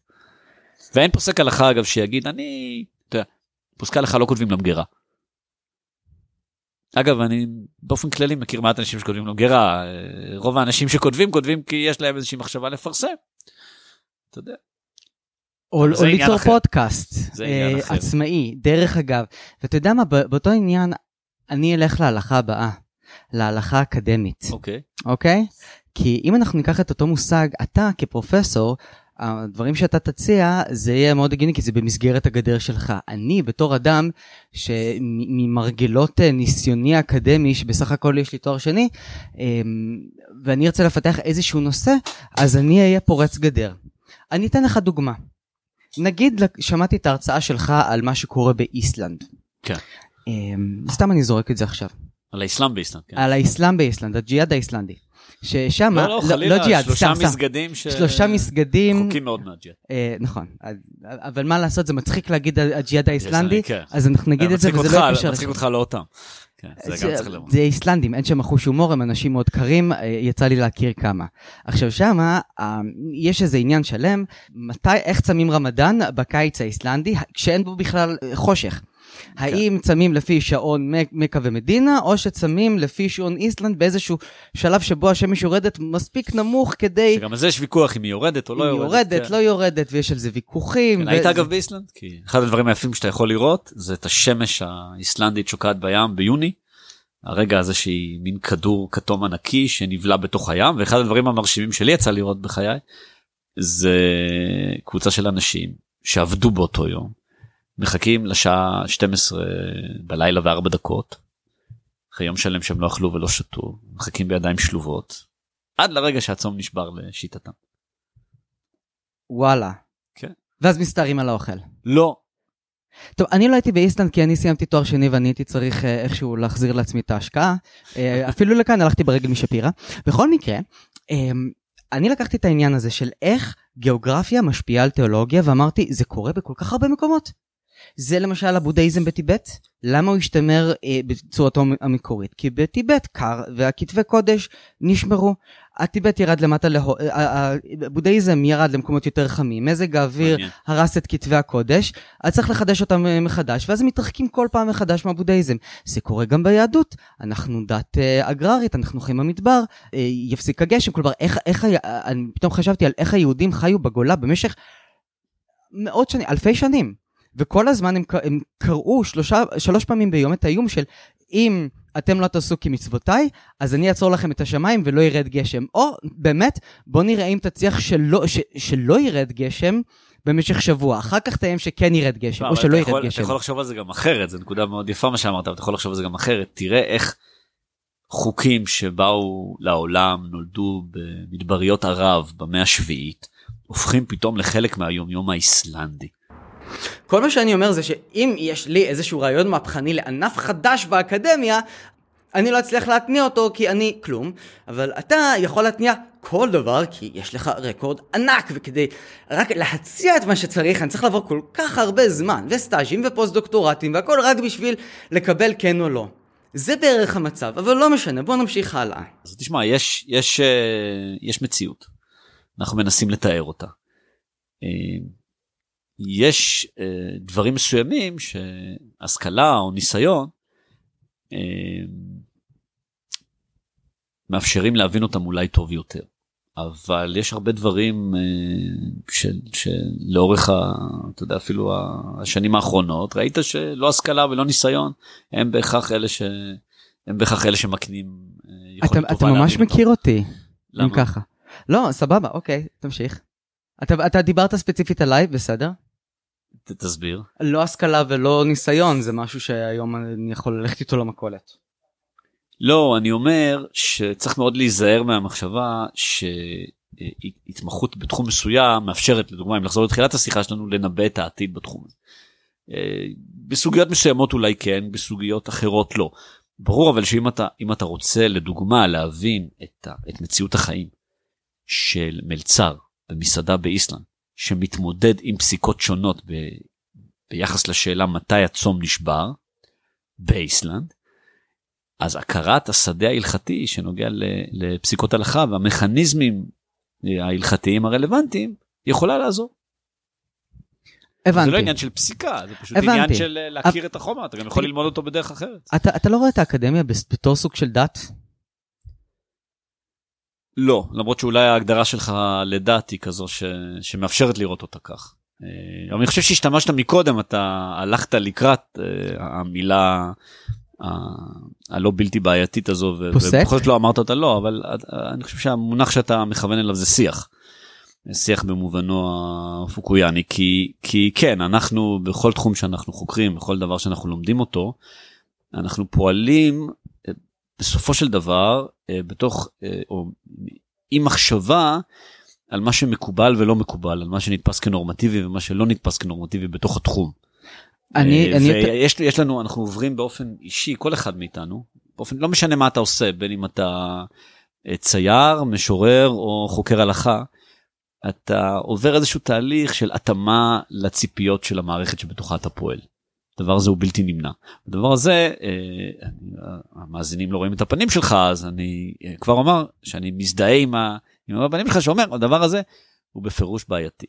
ואין פוסק הלכה אגב שיגיד, אני, אתה יודע, פוסקי הלכה לא כותבים למגירה. אגב, אני באופן כללי מכיר מעט אנשים שכותבים למגירה, אה, רוב האנשים שכותבים, כותבים כי יש להם איזושהי מחשבה לפרסם. אתה יודע, או, או ליצור אחר. פודקאסט אה, עצמאי, דרך אגב. ואתה יודע מה, באותו עניין, אני אלך להלכה הבאה, להלכה האקדמית. אוקיי. אוקיי? כי אם אנחנו ניקח את אותו מושג, אתה כפרופסור, הדברים שאתה תציע, זה יהיה מאוד הגיוני, כי זה במסגרת הגדר שלך. אני, בתור אדם שממרגלות אה, ניסיוני האקדמי, שבסך הכל יש לי תואר שני, אמ, ואני ארצה לפתח איזשהו נושא, אז אני אהיה פורץ גדר. אני אתן לך דוגמה. נגיד שמעתי את ההרצאה שלך על מה שקורה באיסלנד. כן. אמ, סתם אני זורק את זה עכשיו. על האסלאם באיסלנד, כן. על האסלאם באיסלנד, הג'יהאד האיסלנדי. ששם, לא, לא, לא חלילה, לא ג'יהאד, שלושה סתם, מסגדים ש... שלושה מסגדים. רחוקים מאוד מהג'יהאד. אה, נכון, אבל מה לעשות, זה מצחיק להגיד הג'יהאד האיסלנדי, כן. אז אנחנו נגיד את זה וזה לא יקשר. מצחיק אותך לא אותם. כן, זה, זה, זה איסלנדים, אין שם חוש הומור, הם אנשים מאוד קרים, אה, יצא לי להכיר כמה. עכשיו שמה, אה, יש איזה עניין שלם, מתי, איך צמים רמדאן בקיץ האיסלנדי, כשאין בו בכלל אה, חושך. כן. האם צמים לפי שעון מכה ומדינה, או שצמים לפי שעון איסלנד באיזשהו שלב שבו השמש יורדת מספיק נמוך כדי... שגם על זה יש ויכוח אם היא יורדת או לא יורדת. היא יורדת, כן. לא יורדת, ויש על זה ויכוחים. כן, ו... היית אגב באיסלנד? כי אחד הדברים היפים שאתה יכול לראות זה את השמש האיסלנדית שוקעת בים ביוני. הרגע הזה שהיא מין כדור כתום ענקי שנבלע בתוך הים ואחד הדברים המרשימים שלי יצא לראות בחיי זה קבוצה של אנשים שעבדו באותו יום מחכים לשעה 12 בלילה וארבע דקות. אחרי יום שלם שהם לא אכלו ולא שתו, מחכים בידיים שלובות, עד לרגע שהצום נשבר לשיטתם. וואלה. כן. ואז מסתערים על האוכל. לא. טוב, אני לא הייתי באיסלנד כי אני סיימתי תואר שני ואני הייתי צריך אה, איכשהו להחזיר לעצמי את ההשקעה. אה, אפילו לכאן הלכתי ברגל משפירא. בכל מקרה, אה, אני לקחתי את העניין הזה של איך גיאוגרפיה משפיעה על תיאולוגיה ואמרתי, זה קורה בכל כך הרבה מקומות. זה למשל הבודהיזם בטיבט. למה הוא השתמר אה, בצורתו המקורית? כי בטיבט קר והכתבי קודש נשמרו. הטיבט ירד למטה, לה... הבודהיזם ירד למקומות יותר חמים, מזג האוויר מעניין. הרס את כתבי הקודש, אז צריך לחדש אותם אה, מחדש, ואז הם מתרחקים כל פעם מחדש מהבודהיזם. זה קורה גם ביהדות, אנחנו דת אה, אגררית, אנחנו חיים במדבר, אה, יפסיק הגשם, כלומר, איך, איך, היה- אני פתאום חשבתי על איך היהודים חיו בגולה במשך מאות שנים, אלפי שנים. וכל הזמן הם, הם קראו שלושה, שלוש פעמים ביום את האיום של אם אתם לא תעשו כמצוותיי, אז אני אעצור לכם את השמיים ולא ירד גשם. או באמת, בוא נראה אם תצליח שלא, ש, שלא ירד גשם במשך שבוע. אחר כך תאיים שכן ירד גשם, לא, או שלא ירד גשם. אתה יכול לחשוב על זה גם אחרת, זו נקודה מאוד יפה מה שאמרת, אבל אתה יכול לחשוב על זה גם אחרת. תראה איך חוקים שבאו לעולם, נולדו במדבריות ערב במאה השביעית, הופכים פתאום לחלק מהיומיום האיסלנדי. כל מה שאני אומר זה שאם יש לי איזשהו רעיון מהפכני לענף חדש באקדמיה, אני לא אצליח להתניע אותו כי אני כלום, אבל אתה יכול להתניע כל דבר כי יש לך רקורד ענק וכדי רק להציע את מה שצריך אני צריך לעבור כל כך הרבה זמן וסטאז'ים ופוסט דוקטורטים והכל רק בשביל לקבל כן או לא. זה בערך המצב, אבל לא משנה, בוא נמשיך הלאה. אז תשמע, יש, יש, אה, יש מציאות, אנחנו מנסים לתאר אותה. יש אה, דברים מסוימים שהשכלה או ניסיון אה, מאפשרים להבין אותם אולי טוב יותר. אבל יש הרבה דברים אה, של, שלאורך, ה, אתה יודע, אפילו השנים האחרונות, ראית שלא השכלה ולא ניסיון הם בהכרח אלה ש... הם בהכרח אלה שמקנים אה, יכולת אתה, אתה טובה ממש להבין אותם. מכיר אותי, אם למה? ככה. לא, סבבה, אוקיי, תמשיך. אתה, אתה דיברת ספציפית עליי, בסדר? תסביר. לא השכלה ולא ניסיון, זה משהו שהיום אני יכול ללכת איתו למכולת. לא, אני אומר שצריך מאוד להיזהר מהמחשבה שהתמחות בתחום מסוים מאפשרת, לדוגמה, אם לחזור לתחילת השיחה שלנו, לנבא את העתיד בתחום הזה. אה, בסוגיות מסוימות אולי כן, בסוגיות אחרות לא. ברור אבל שאם אתה, אתה רוצה לדוגמה להבין את, ה, את מציאות החיים של מלצר במסעדה באיסלנד, שמתמודד עם פסיקות שונות ב, ביחס לשאלה מתי הצום נשבר באיסלנד, אז הכרת השדה ההלכתי שנוגע לפסיקות הלכה והמכניזמים ההלכתיים הרלוונטיים יכולה לעזור. הבנתי. זה לא עניין של פסיקה, זה פשוט הבנתי. עניין של אה, להכיר את החומר, אתה גם יכול ללמוד אותו בדרך אחרת. אתה, אתה לא רואה את האקדמיה בתור סוג של דת? לא, למרות שאולי ההגדרה שלך לדת היא כזו ש... שמאפשרת לראות אותה כך. אה, אבל אני חושב שהשתמשת מקודם, אתה הלכת לקראת אה, המילה הלא בלתי בעייתית הזו, פוסק? ובכל זאת לא אמרת אותה לא, אבל אני חושב שהמונח שאתה מכוון אליו זה שיח. שיח במובנו הפוקויאני, כי, כי כן, אנחנו בכל תחום שאנחנו חוקרים, בכל דבר שאנחנו לומדים אותו, אנחנו פועלים אה, בסופו של דבר בתוך, אה, או עם מחשבה על מה שמקובל ולא מקובל, על מה שנתפס כנורמטיבי ומה שלא נתפס כנורמטיבי בתוך התחום. אני, אה, אני, ויש יש לנו, אנחנו עוברים באופן אישי, כל אחד מאיתנו, באופן, לא משנה מה אתה עושה, בין אם אתה אה, צייר, משורר או חוקר הלכה, אתה עובר איזשהו תהליך של התאמה לציפיות של המערכת שבתוכה אתה פועל. הדבר הזה הוא בלתי נמנע. הדבר הזה, אה, המאזינים לא רואים את הפנים שלך, אז אני אה, כבר אומר שאני מזדהה עם, ה, עם הפנים שלך שאומר, הדבר הזה הוא בפירוש בעייתי.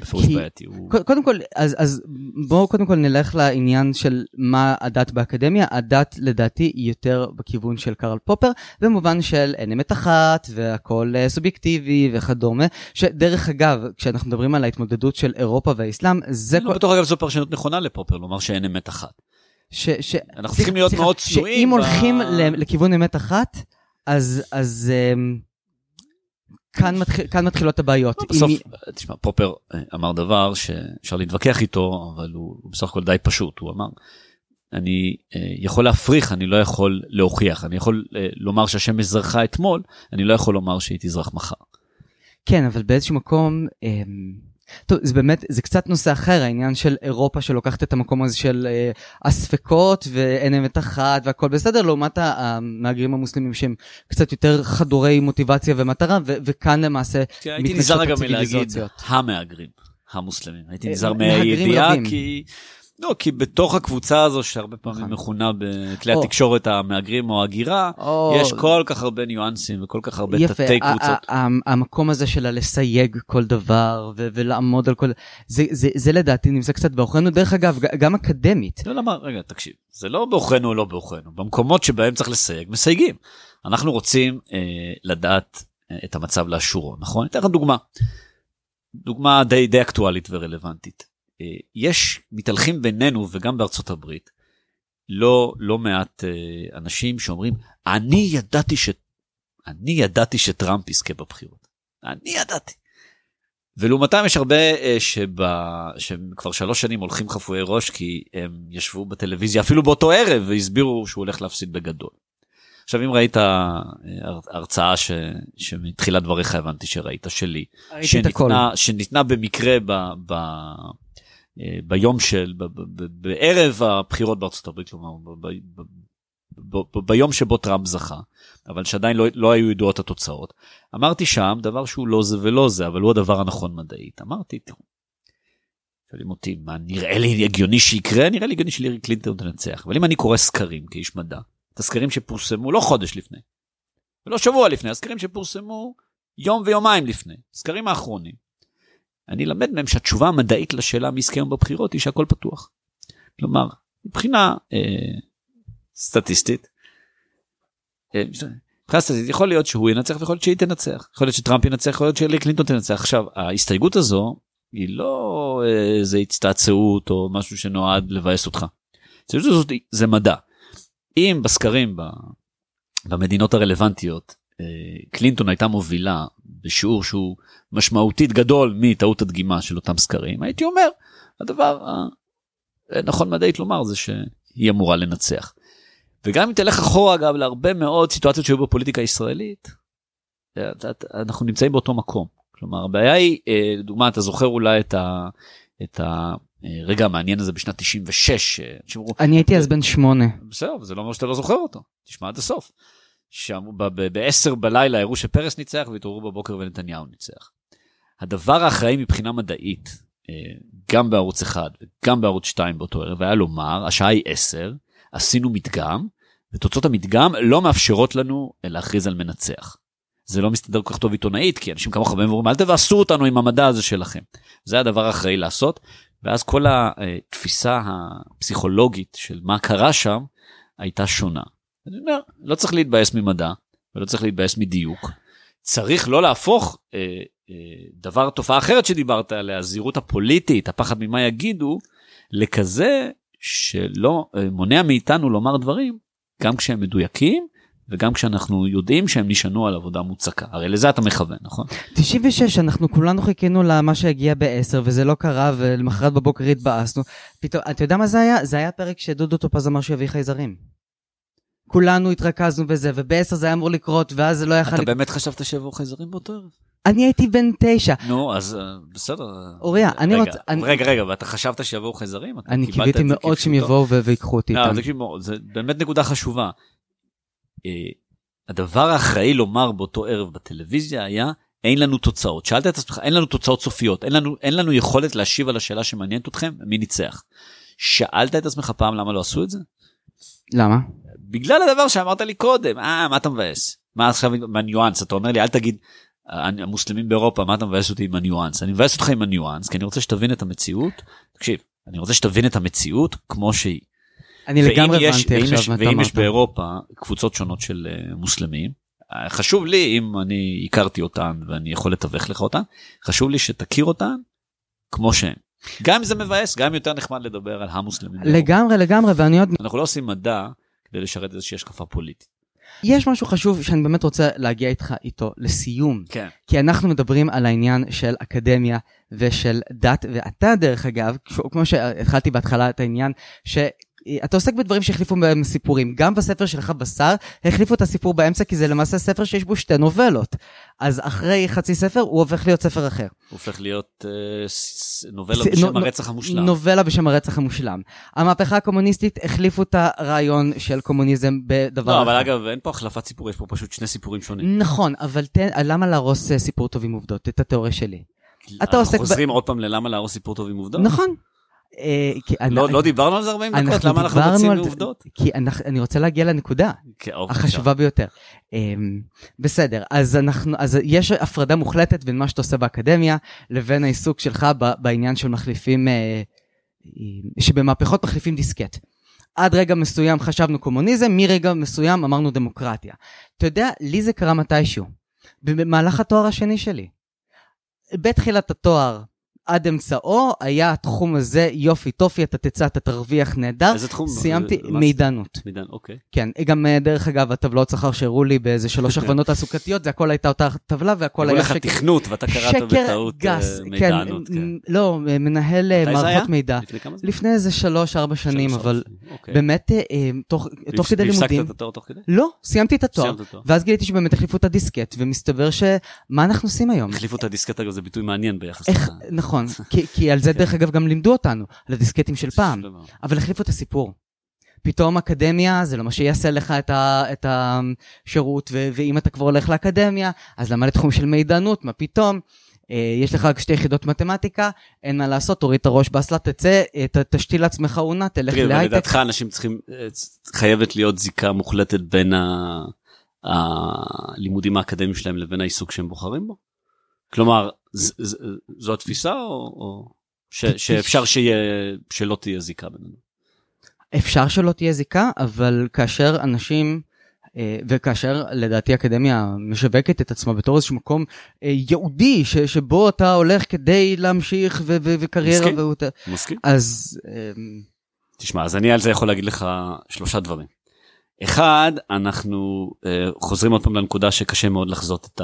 בפירוש בעייתי. הוא... קודם כל, אז, אז בואו קודם כל נלך לעניין של מה הדת באקדמיה. הדת לדעתי היא יותר בכיוון של קרל פופר, במובן של אין אמת אחת והכל אה, סובייקטיבי וכדומה. שדרך אגב, כשאנחנו מדברים על ההתמודדות של אירופה והאסלאם, זה אני לא בטוח אגב זו פרשנות נכונה לפופר, לומר שאין אמת אחת. ש, ש, אנחנו צריכים להיות מאוד צנועים שאם ב- הולכים ל- לכיוון אמת אחת, אז, אז אמ, כאן, מתחיל, כאן מתחילות הבעיות. לא, בסוף, אם- תשמע, פופר אה, אמר דבר שאפשר להתווכח איתו, אבל הוא, הוא בסך הכל די פשוט. הוא אמר, אני אה, יכול להפריך, אני לא יכול להוכיח. אני יכול אה, לומר שהשמש זרחה אתמול, אני לא יכול לומר שהיא תזרח מחר. כן, אבל באיזשהו מקום, אמ, טוב, זה באמת, זה קצת נושא אחר, העניין של אירופה שלוקחת את המקום הזה של אה, הספקות ואין אמת אחת והכל בסדר, לעומת המהגרים המוסלמים שהם קצת יותר חדורי מוטיבציה ומטרה, ו- וכאן למעשה הייתי נזהר רגע מלהגיד. המהגרים המוסלמים. הייתי אה, נזהר מהידיעה. כי לא, כי בתוך הקבוצה הזו, שהרבה פעמים נכון. מכונה בכלי. התקשורת המהגרים או ההגירה, או- יש כל כך הרבה ניואנסים וכל כך הרבה תתי קבוצות. המקום הזה של הלסייג כל דבר ולעמוד על כל... זה, לדעתי נמצא קצת בעוכרינו, דרך אגב, גם אקדמית. לא, למה, רגע, תקשיב, זה לא בעוכרינו או לא בעוכרינו, במקומות שבהם צריך לסייג, מסייגים. אנחנו רוצים אה, לדעת אה, את המצב לאשורו, נכון? אתן לך דוגמה. דוגמה די, די אקטואלית ורלוונטית. אה, יש מתהלכים בינינו וגם בארצות הברית לא, לא מעט אה, אנשים שאומרים, אני ידעתי ש... אני ידעתי שטראמפ יזכה בבחירות. אני ידעתי. ולעומתם יש הרבה אה, שבא, שהם כבר שלוש שנים הולכים חפויי ראש כי הם ישבו בטלוויזיה אפילו באותו ערב והסבירו שהוא הולך להפסיד בגדול. עכשיו אם ראית אה, הר- הרצאה ש, שמתחילת דבריך הבנתי שראית שלי. שניתנה, שניתנה במקרה ב, ב, ביום של, בערב הבחירות בארצות הברית, כלומר ביום שבו טראמפ זכה, אבל שעדיין לא, לא היו ידועות התוצאות. אמרתי שם דבר שהוא לא זה ולא זה, אבל הוא הדבר הנכון מדעית. אמרתי, תראו, שואלים אותי, מה נראה לי הגיוני שיקרה? נראה לי הגיוני שלירי קלינטון תנצח. אבל אם אני קורא סקרים כאיש מדע, את הסקרים שפורסמו לא חודש לפני, ולא שבוע לפני, הסקרים שפורסמו יום ויומיים לפני, סקרים האחרונים. אני למד מהם שהתשובה המדעית לשאלה מי יזכה היום בבחירות היא שהכל פתוח. כלומר, מבחינה אה, סטטיסטית, אה, מבחינה סטטיסטית יכול להיות שהוא ינצח ויכול להיות שהיא תנצח, יכול להיות שטראמפ ינצח, יכול להיות שהילי קלינטון תנצח. עכשיו, ההסתייגות הזו היא לא אה, איזה הצטעצעות או משהו שנועד לבאס אותך. ההסתייגות הזאת זה מדע. אם בסקרים במדינות הרלוונטיות קלינטון הייתה מובילה בשיעור שהוא משמעותית גדול מטעות הדגימה של אותם סקרים הייתי אומר הדבר הנכון מדעית לומר זה שהיא אמורה לנצח. וגם אם תלך אחורה אגב להרבה מאוד סיטואציות שהיו בפוליטיקה הישראלית אה, אנחנו נמצאים באותו מקום כלומר הבעיה היא אה, לדוגמה אתה זוכר אולי את ה... את הרגע המעניין הזה בשנת 96 אה, אני הייתי אז בן שמונה. בסדר, זה לא אומר שאתה לא זוכר אותו, תשמע עד הסוף. שאמרו ב-10 בלילה הראו שפרס ניצח והתעוררו בבוקר ונתניהו ניצח. הדבר האחראי מבחינה מדעית, אה, גם בערוץ 1 וגם בערוץ 2 באותו ערב, היה לומר, השעה היא 10, עשינו מדגם, ותוצאות המדגם לא מאפשרות לנו להכריז על מנצח. זה לא מסתדר כל כך טוב עיתונאית, כי אנשים כמוך באים ואומרים, אל תבאסו אותנו עם המדע הזה שלכם. זה הדבר האחראי לעשות, ואז כל התפיסה הפסיכולוגית של מה קרה שם הייתה שונה. אני אומר, לא צריך להתבאס ממדע ולא צריך להתבאס מדיוק. צריך לא להפוך אה, אה, דבר, תופעה אחרת שדיברת עליה, הזהירות הפוליטית, הפחד ממה יגידו, לכזה שלא אה, מונע מאיתנו לומר דברים, גם כשהם מדויקים וגם כשאנחנו יודעים שהם נשענו על עבודה מוצקה. הרי לזה אתה מכוון, נכון? 96, אנחנו כולנו חיכינו למה שהגיע ב-10 וזה לא קרה ולמחרת בבוקר התבאסנו. פתאום, אתה יודע מה זה היה? זה היה פרק שדודו טופז אמר שהוא יביא חייזרים. כולנו התרכזנו בזה, וב-10 זה היה אמור לקרות, ואז זה לא יכל אתה לקרות. באמת חשבת שיבואו חייזרים באותו ערב? אני הייתי בן תשע. נו, אז אה, בסדר. אוריה, אני רוצה... אני- רגע, רגע, ואתה חשבת שיבואו חייזרים? אני קיוויתי מאוד שהם? יבואו ויקחו אותי לא, איתם. תקשיב, מאוד, זה באמת נקודה חשובה. אה, הדבר האחראי לומר באותו ערב בטלוויזיה היה אין לנו תוצאות. שאלת את עצמך, אין לנו תוצאות סופיות, אין לנו, אין לנו יכולת להשיב על השאלה שמעניינת אתכם, מי ניצח. שאלת את עצמך פעם למה לא עשו את זה? למה? בגלל הדבר שאמרת לי קודם, אה, מה אתה מבאס? מה עכשיו עם הניואנס? אתה אומר לי, אל תגיד, "אה, המוסלמים באירופה, מה אתה מבאס אותי עם הניואנס? אני מבאס אותך עם הניואנס, כי אני רוצה שתבין את המציאות. תקשיב, אני רוצה שתבין את המציאות כמו שהיא. אני לגמרי הבנתי עכשיו מה אתה ואם יש אמרת. באירופה קבוצות שונות של אה, מוסלמים, אה, חשוב לי, אם אני הכרתי אותן ואני יכול לתווך לך אותן, חשוב לי שתכיר אותן כמו שהן. גם אם זה מבאס, גם יותר נחמד לדבר על המוסלמים. לגמרי, לגמרי, ואני עוד... אנחנו לא עושים מדע כדי לשרת איזושהי השקפה פוליטית. יש משהו חשוב שאני באמת רוצה להגיע איתך איתו לסיום. כן. כי אנחנו מדברים על העניין של אקדמיה ושל דת, ואתה דרך אגב, כמו שהתחלתי בהתחלה את העניין, שאתה עוסק בדברים שהחליפו בהם סיפורים. גם בספר שלך בשר, החליפו את הסיפור באמצע, כי זה למעשה ספר שיש בו שתי נובלות. אז אחרי חצי ספר הוא הופך להיות ספר אחר. הוא הופך להיות אה, ס- נובלה ס- בשם נו- הרצח המושלם. נובלה בשם הרצח המושלם. המהפכה הקומוניסטית החליפו את הרעיון של קומוניזם בדבר לא, אבל אחר. אגב, אין פה החלפת סיפור, יש פה פשוט שני סיפורים שונים. נכון, אבל תן, למה להרוס אה, סיפור טוב עם עובדות? את התיאוריה שלי. אתה עוסק ב- אנחנו חוזרים עוד פעם ללמה להרוס סיפור טוב עם עובדות? נכון. אה, לא לא דיברנו על זה 40 דקות? למה אנחנו רוצים לעובדות? כי אני רוצה להגיע לנקודה. כן, אוקיי, החשובה ביותר. אמ, בסדר, אז יש הפרדה מוחלטת בין מה שאתה עושה באקדמיה לבין העיסוק שלך בעניין של מחליפים, אה, שבמהפכות מחליפים דיסקט. עד רגע מסוים חשבנו קומוניזם, מרגע מסוים אמרנו דמוקרטיה. אתה יודע, לי זה קרה מתישהו, במהלך התואר השני שלי. בתחילת התואר עד אמצעו היה התחום הזה יופי טופי, אתה תצא, אתה תרוויח נהדר. איזה תחום? סיימתי מה- מידענות. מידן, אוקיי. כן, גם אה, דרך אגב, הטבלאות שכר שהראו לי באיזה שלוש הכוונות תעסוקתיות, זה הכל הייתה אותה טבלה והכל היה לך שקר. תכנות ואתה קראת בטעות אה, כן, מידענות. כן. מ- לא, מנהל אה? מערכות מידע. לפני כמה זמן? לפני איזה שלוש, ארבע שנים, אבל אוקיי. באמת, אה, אה, תוך כדי לימודים, והפסקת את התואר תוך כדי? לא, סיימתי את התואר. ואז גיליתי שבאמת החליפו את הדיסקט, ומסתבר שמה אנחנו עושים היום? החליפו את הדיסקט אגב זה ביטוי מעניין ביחס איך, ל- נכון, כי- כי על זה דרך אגב גם לימדו אותנו, על הדיסקטים של פעם. אבל החליפו את הסיפור. פתאום אקדמיה זה לא מה שיעשה לך את, ה, את השירות, ו, ואם אתה כבר הולך לאקדמיה, אז למה לתחום של מידענות, מה פתאום? אה, יש לך רק שתי יחידות מתמטיקה, אין מה לעשות, תוריד את הראש באסלה, תצא, אה, ת, תשתיל לעצמך אונה, תלך להייטק. לדעתך אנשים צריכים, אה, חייבת להיות זיקה מוחלטת בין ה- הלימודים האקדמיים שלהם לבין העיסוק שהם בוחרים בו? כלומר, זו התפיסה או או ש- שאפשר שיהיה, שלא תהיה זיקה בינינו? אפשר שלא תהיה זיקה, אבל כאשר אנשים, אה, וכאשר לדעתי האקדמיה משווקת את עצמה בתור איזשהו מקום אה, ייעודי, ש, שבו אתה הולך כדי להמשיך ו, ו, וקריירה, מסכים. ואת- מסכים? אז אה, תשמע, אז אני על זה יכול להגיד לך שלושה דברים. אחד, אנחנו אה, חוזרים עוד פעם לנקודה שקשה מאוד לחזות את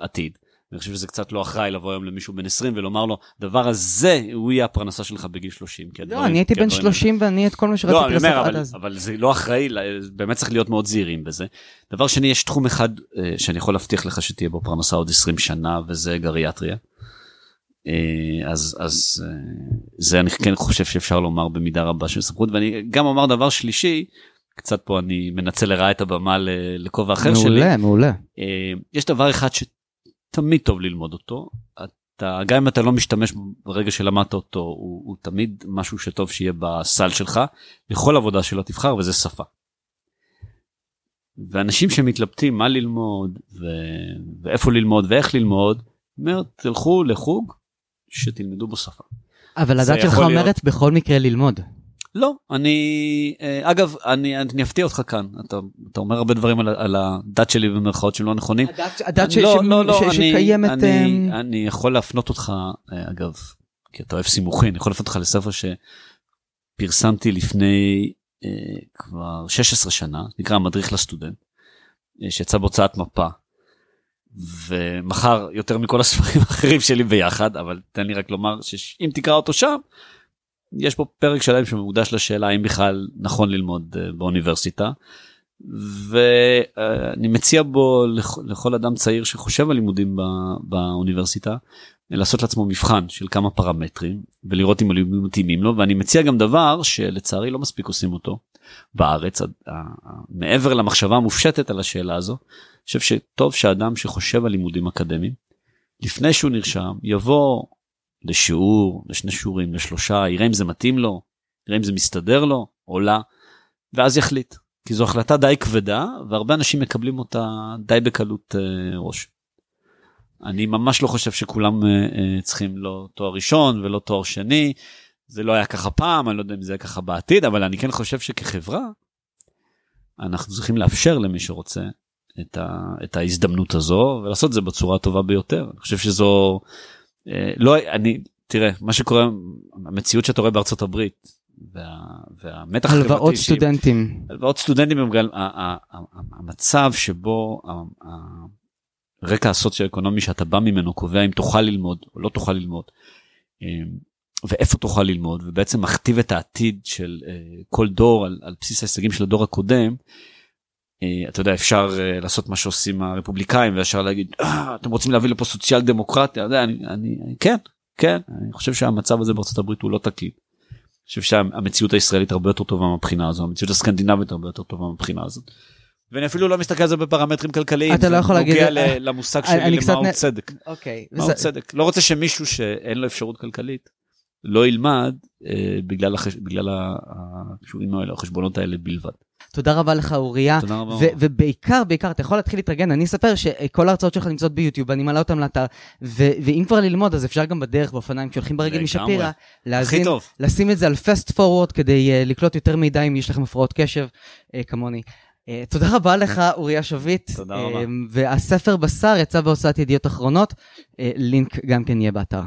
העתיד. אני חושב שזה קצת לא אחראי לבוא היום למישהו בן 20 ולומר לו, דבר הזה הוא יהיה הפרנסה שלך בגיל 30. כי לא, הדברים- אני הייתי בן הדברים- 30 ואני את כל מה לא, שרציתי אני לעשות אומר, עד אבל, אז. אבל זה לא אחראי, באמת צריך להיות מאוד זהירים בזה. דבר שני, יש תחום אחד אה, שאני יכול להבטיח לך שתהיה בו פרנסה עוד 20 שנה, וזה גריאטריה. אה, אז, אז אה, זה אני כן חושב שאפשר לומר במידה רבה של סמכות, ואני גם אומר דבר שלישי, קצת פה אני מנצל לרעה את הבמה לכובע אחר שלי. מעולה, מעולה. יש דבר אחד שתמיד טוב ללמוד אותו, אתה, גם אם אתה לא משתמש ברגע שלמדת אותו, הוא, הוא תמיד משהו שטוב שיהיה בסל שלך, לכל עבודה שלא תבחר, וזה שפה. ואנשים שמתלבטים מה ללמוד, ו... ואיפה ללמוד ואיך ללמוד, אומר, תלכו לחוג שתלמדו בו שפה. אבל הדת שלך יכול להיות- אומרת בכל מקרה ללמוד. לא, אני, אה, אגב, אני, אני אפתיע אותך כאן, אתה, אתה אומר הרבה דברים על, על הדת שלי במרכאות שהם לא נכונים. הדת- הדת ש- לא, ש- לא, לא, ש- אני- שקיימת... אני, אני יכול להפנות אותך, אה, אגב, כי אתה אוהב סימוכין, אני יכול להפנות אותך לספר שפרסמתי לפני אה, כבר 16 שנה, נקרא המדריך לסטודנט, אה, שיצא בהוצאת מפה. ומחר יותר מכל הספרים האחרים שלי ביחד, אבל תן לי רק לומר שאם תקרא אותו שם, יש פה פרק שלם שמוקדש לשאלה האם בכלל נכון ללמוד אה, באוניברסיטה. ואני מציע בו לכ- לכל אדם צעיר שחושב על לימודים באוניברסיטה לעשות לעצמו מבחן של כמה פרמטרים ולראות אם הלימודים מתאימים לו ואני מציע גם דבר שלצערי לא מספיק עושים אותו בארץ מעבר למחשבה המופשטת על השאלה הזו. אני חושב שטוב שאדם שחושב על לימודים אקדמיים לפני שהוא נרשם יבוא לשיעור לשני שיעורים לשלושה יראה אם זה מתאים לו יראה אם זה מסתדר לו או לא ואז יחליט כי זו החלטה די כבדה והרבה אנשים מקבלים אותה די בקלות אה, ראש. אני ממש לא חושב שכולם אה, אה, צריכים לא תואר ראשון ולא תואר שני. זה לא היה ככה פעם אני לא יודע אם זה יהיה ככה בעתיד אבל אני כן חושב שכחברה אנחנו צריכים לאפשר למי שרוצה את, ה, את ההזדמנות הזו ולעשות את זה בצורה הטובה ביותר. אני חושב שזו לא אני תראה מה שקורה המציאות שאתה רואה בארצות הברית וה, והמתח החברתי הלוואות סטודנטים. הלוואות סטודנטים הם גם המצב שבו הרקע הסוציו-אקונומי שאתה בא ממנו קובע אם תוכל ללמוד או לא תוכל ללמוד אמ, ואיפה תוכל ללמוד ובעצם מכתיב את העתיד של אה, כל דור על, על בסיס ההישגים של הדור הקודם. אה, אתה יודע אפשר אה, לעשות מה שעושים הרפובליקאים ואפשר להגיד "אה, אתם רוצים להביא לפה סוציאל דמוקרטיה אני, אני, כן כן אני חושב שהמצב הזה בארצות הברית הוא לא תקין. אני חושב שהמציאות הישראלית הרבה יותר טובה מבחינה הזו המציאות הסקנדינבית הרבה יותר טובה מבחינה הזאת. ואני אפילו לא מסתכל על זה בפרמטרים כלכליים. אתה לא זה יכול להגיד- נוגע ל- למושג שלי למה הוא נ- צדק. אוקיי. מהו צדק לא רוצה שמישהו שאין לו אפשרות כלכלית לא ילמד אה, בגלל, החש... בגלל הקשורים האלה, החשבונות האלה בלבד. תודה רבה לך אוריה. תודה רבה. ובעיקר, בעיקר, אתה יכול להתחיל להתרגן, אני אספר שכל ההרצאות שלך נמצאות ביוטיוב, אני מעלה אותן לאתר, ו- ואם כבר ללמוד, אז אפשר גם בדרך, באופניים, כשהולכים ברגל. משפירא, להזין. לשים את זה על fast forward כדי uh, לקלוט יותר מידע אם יש לכם הפרעות קשב, uh, כמוני. Uh, תודה רבה לך, אוריה שביט. תודה רבה. והספר בשר יצא בהוצאת ידיעות אחרונות, לינק גם כן יהיה באתר.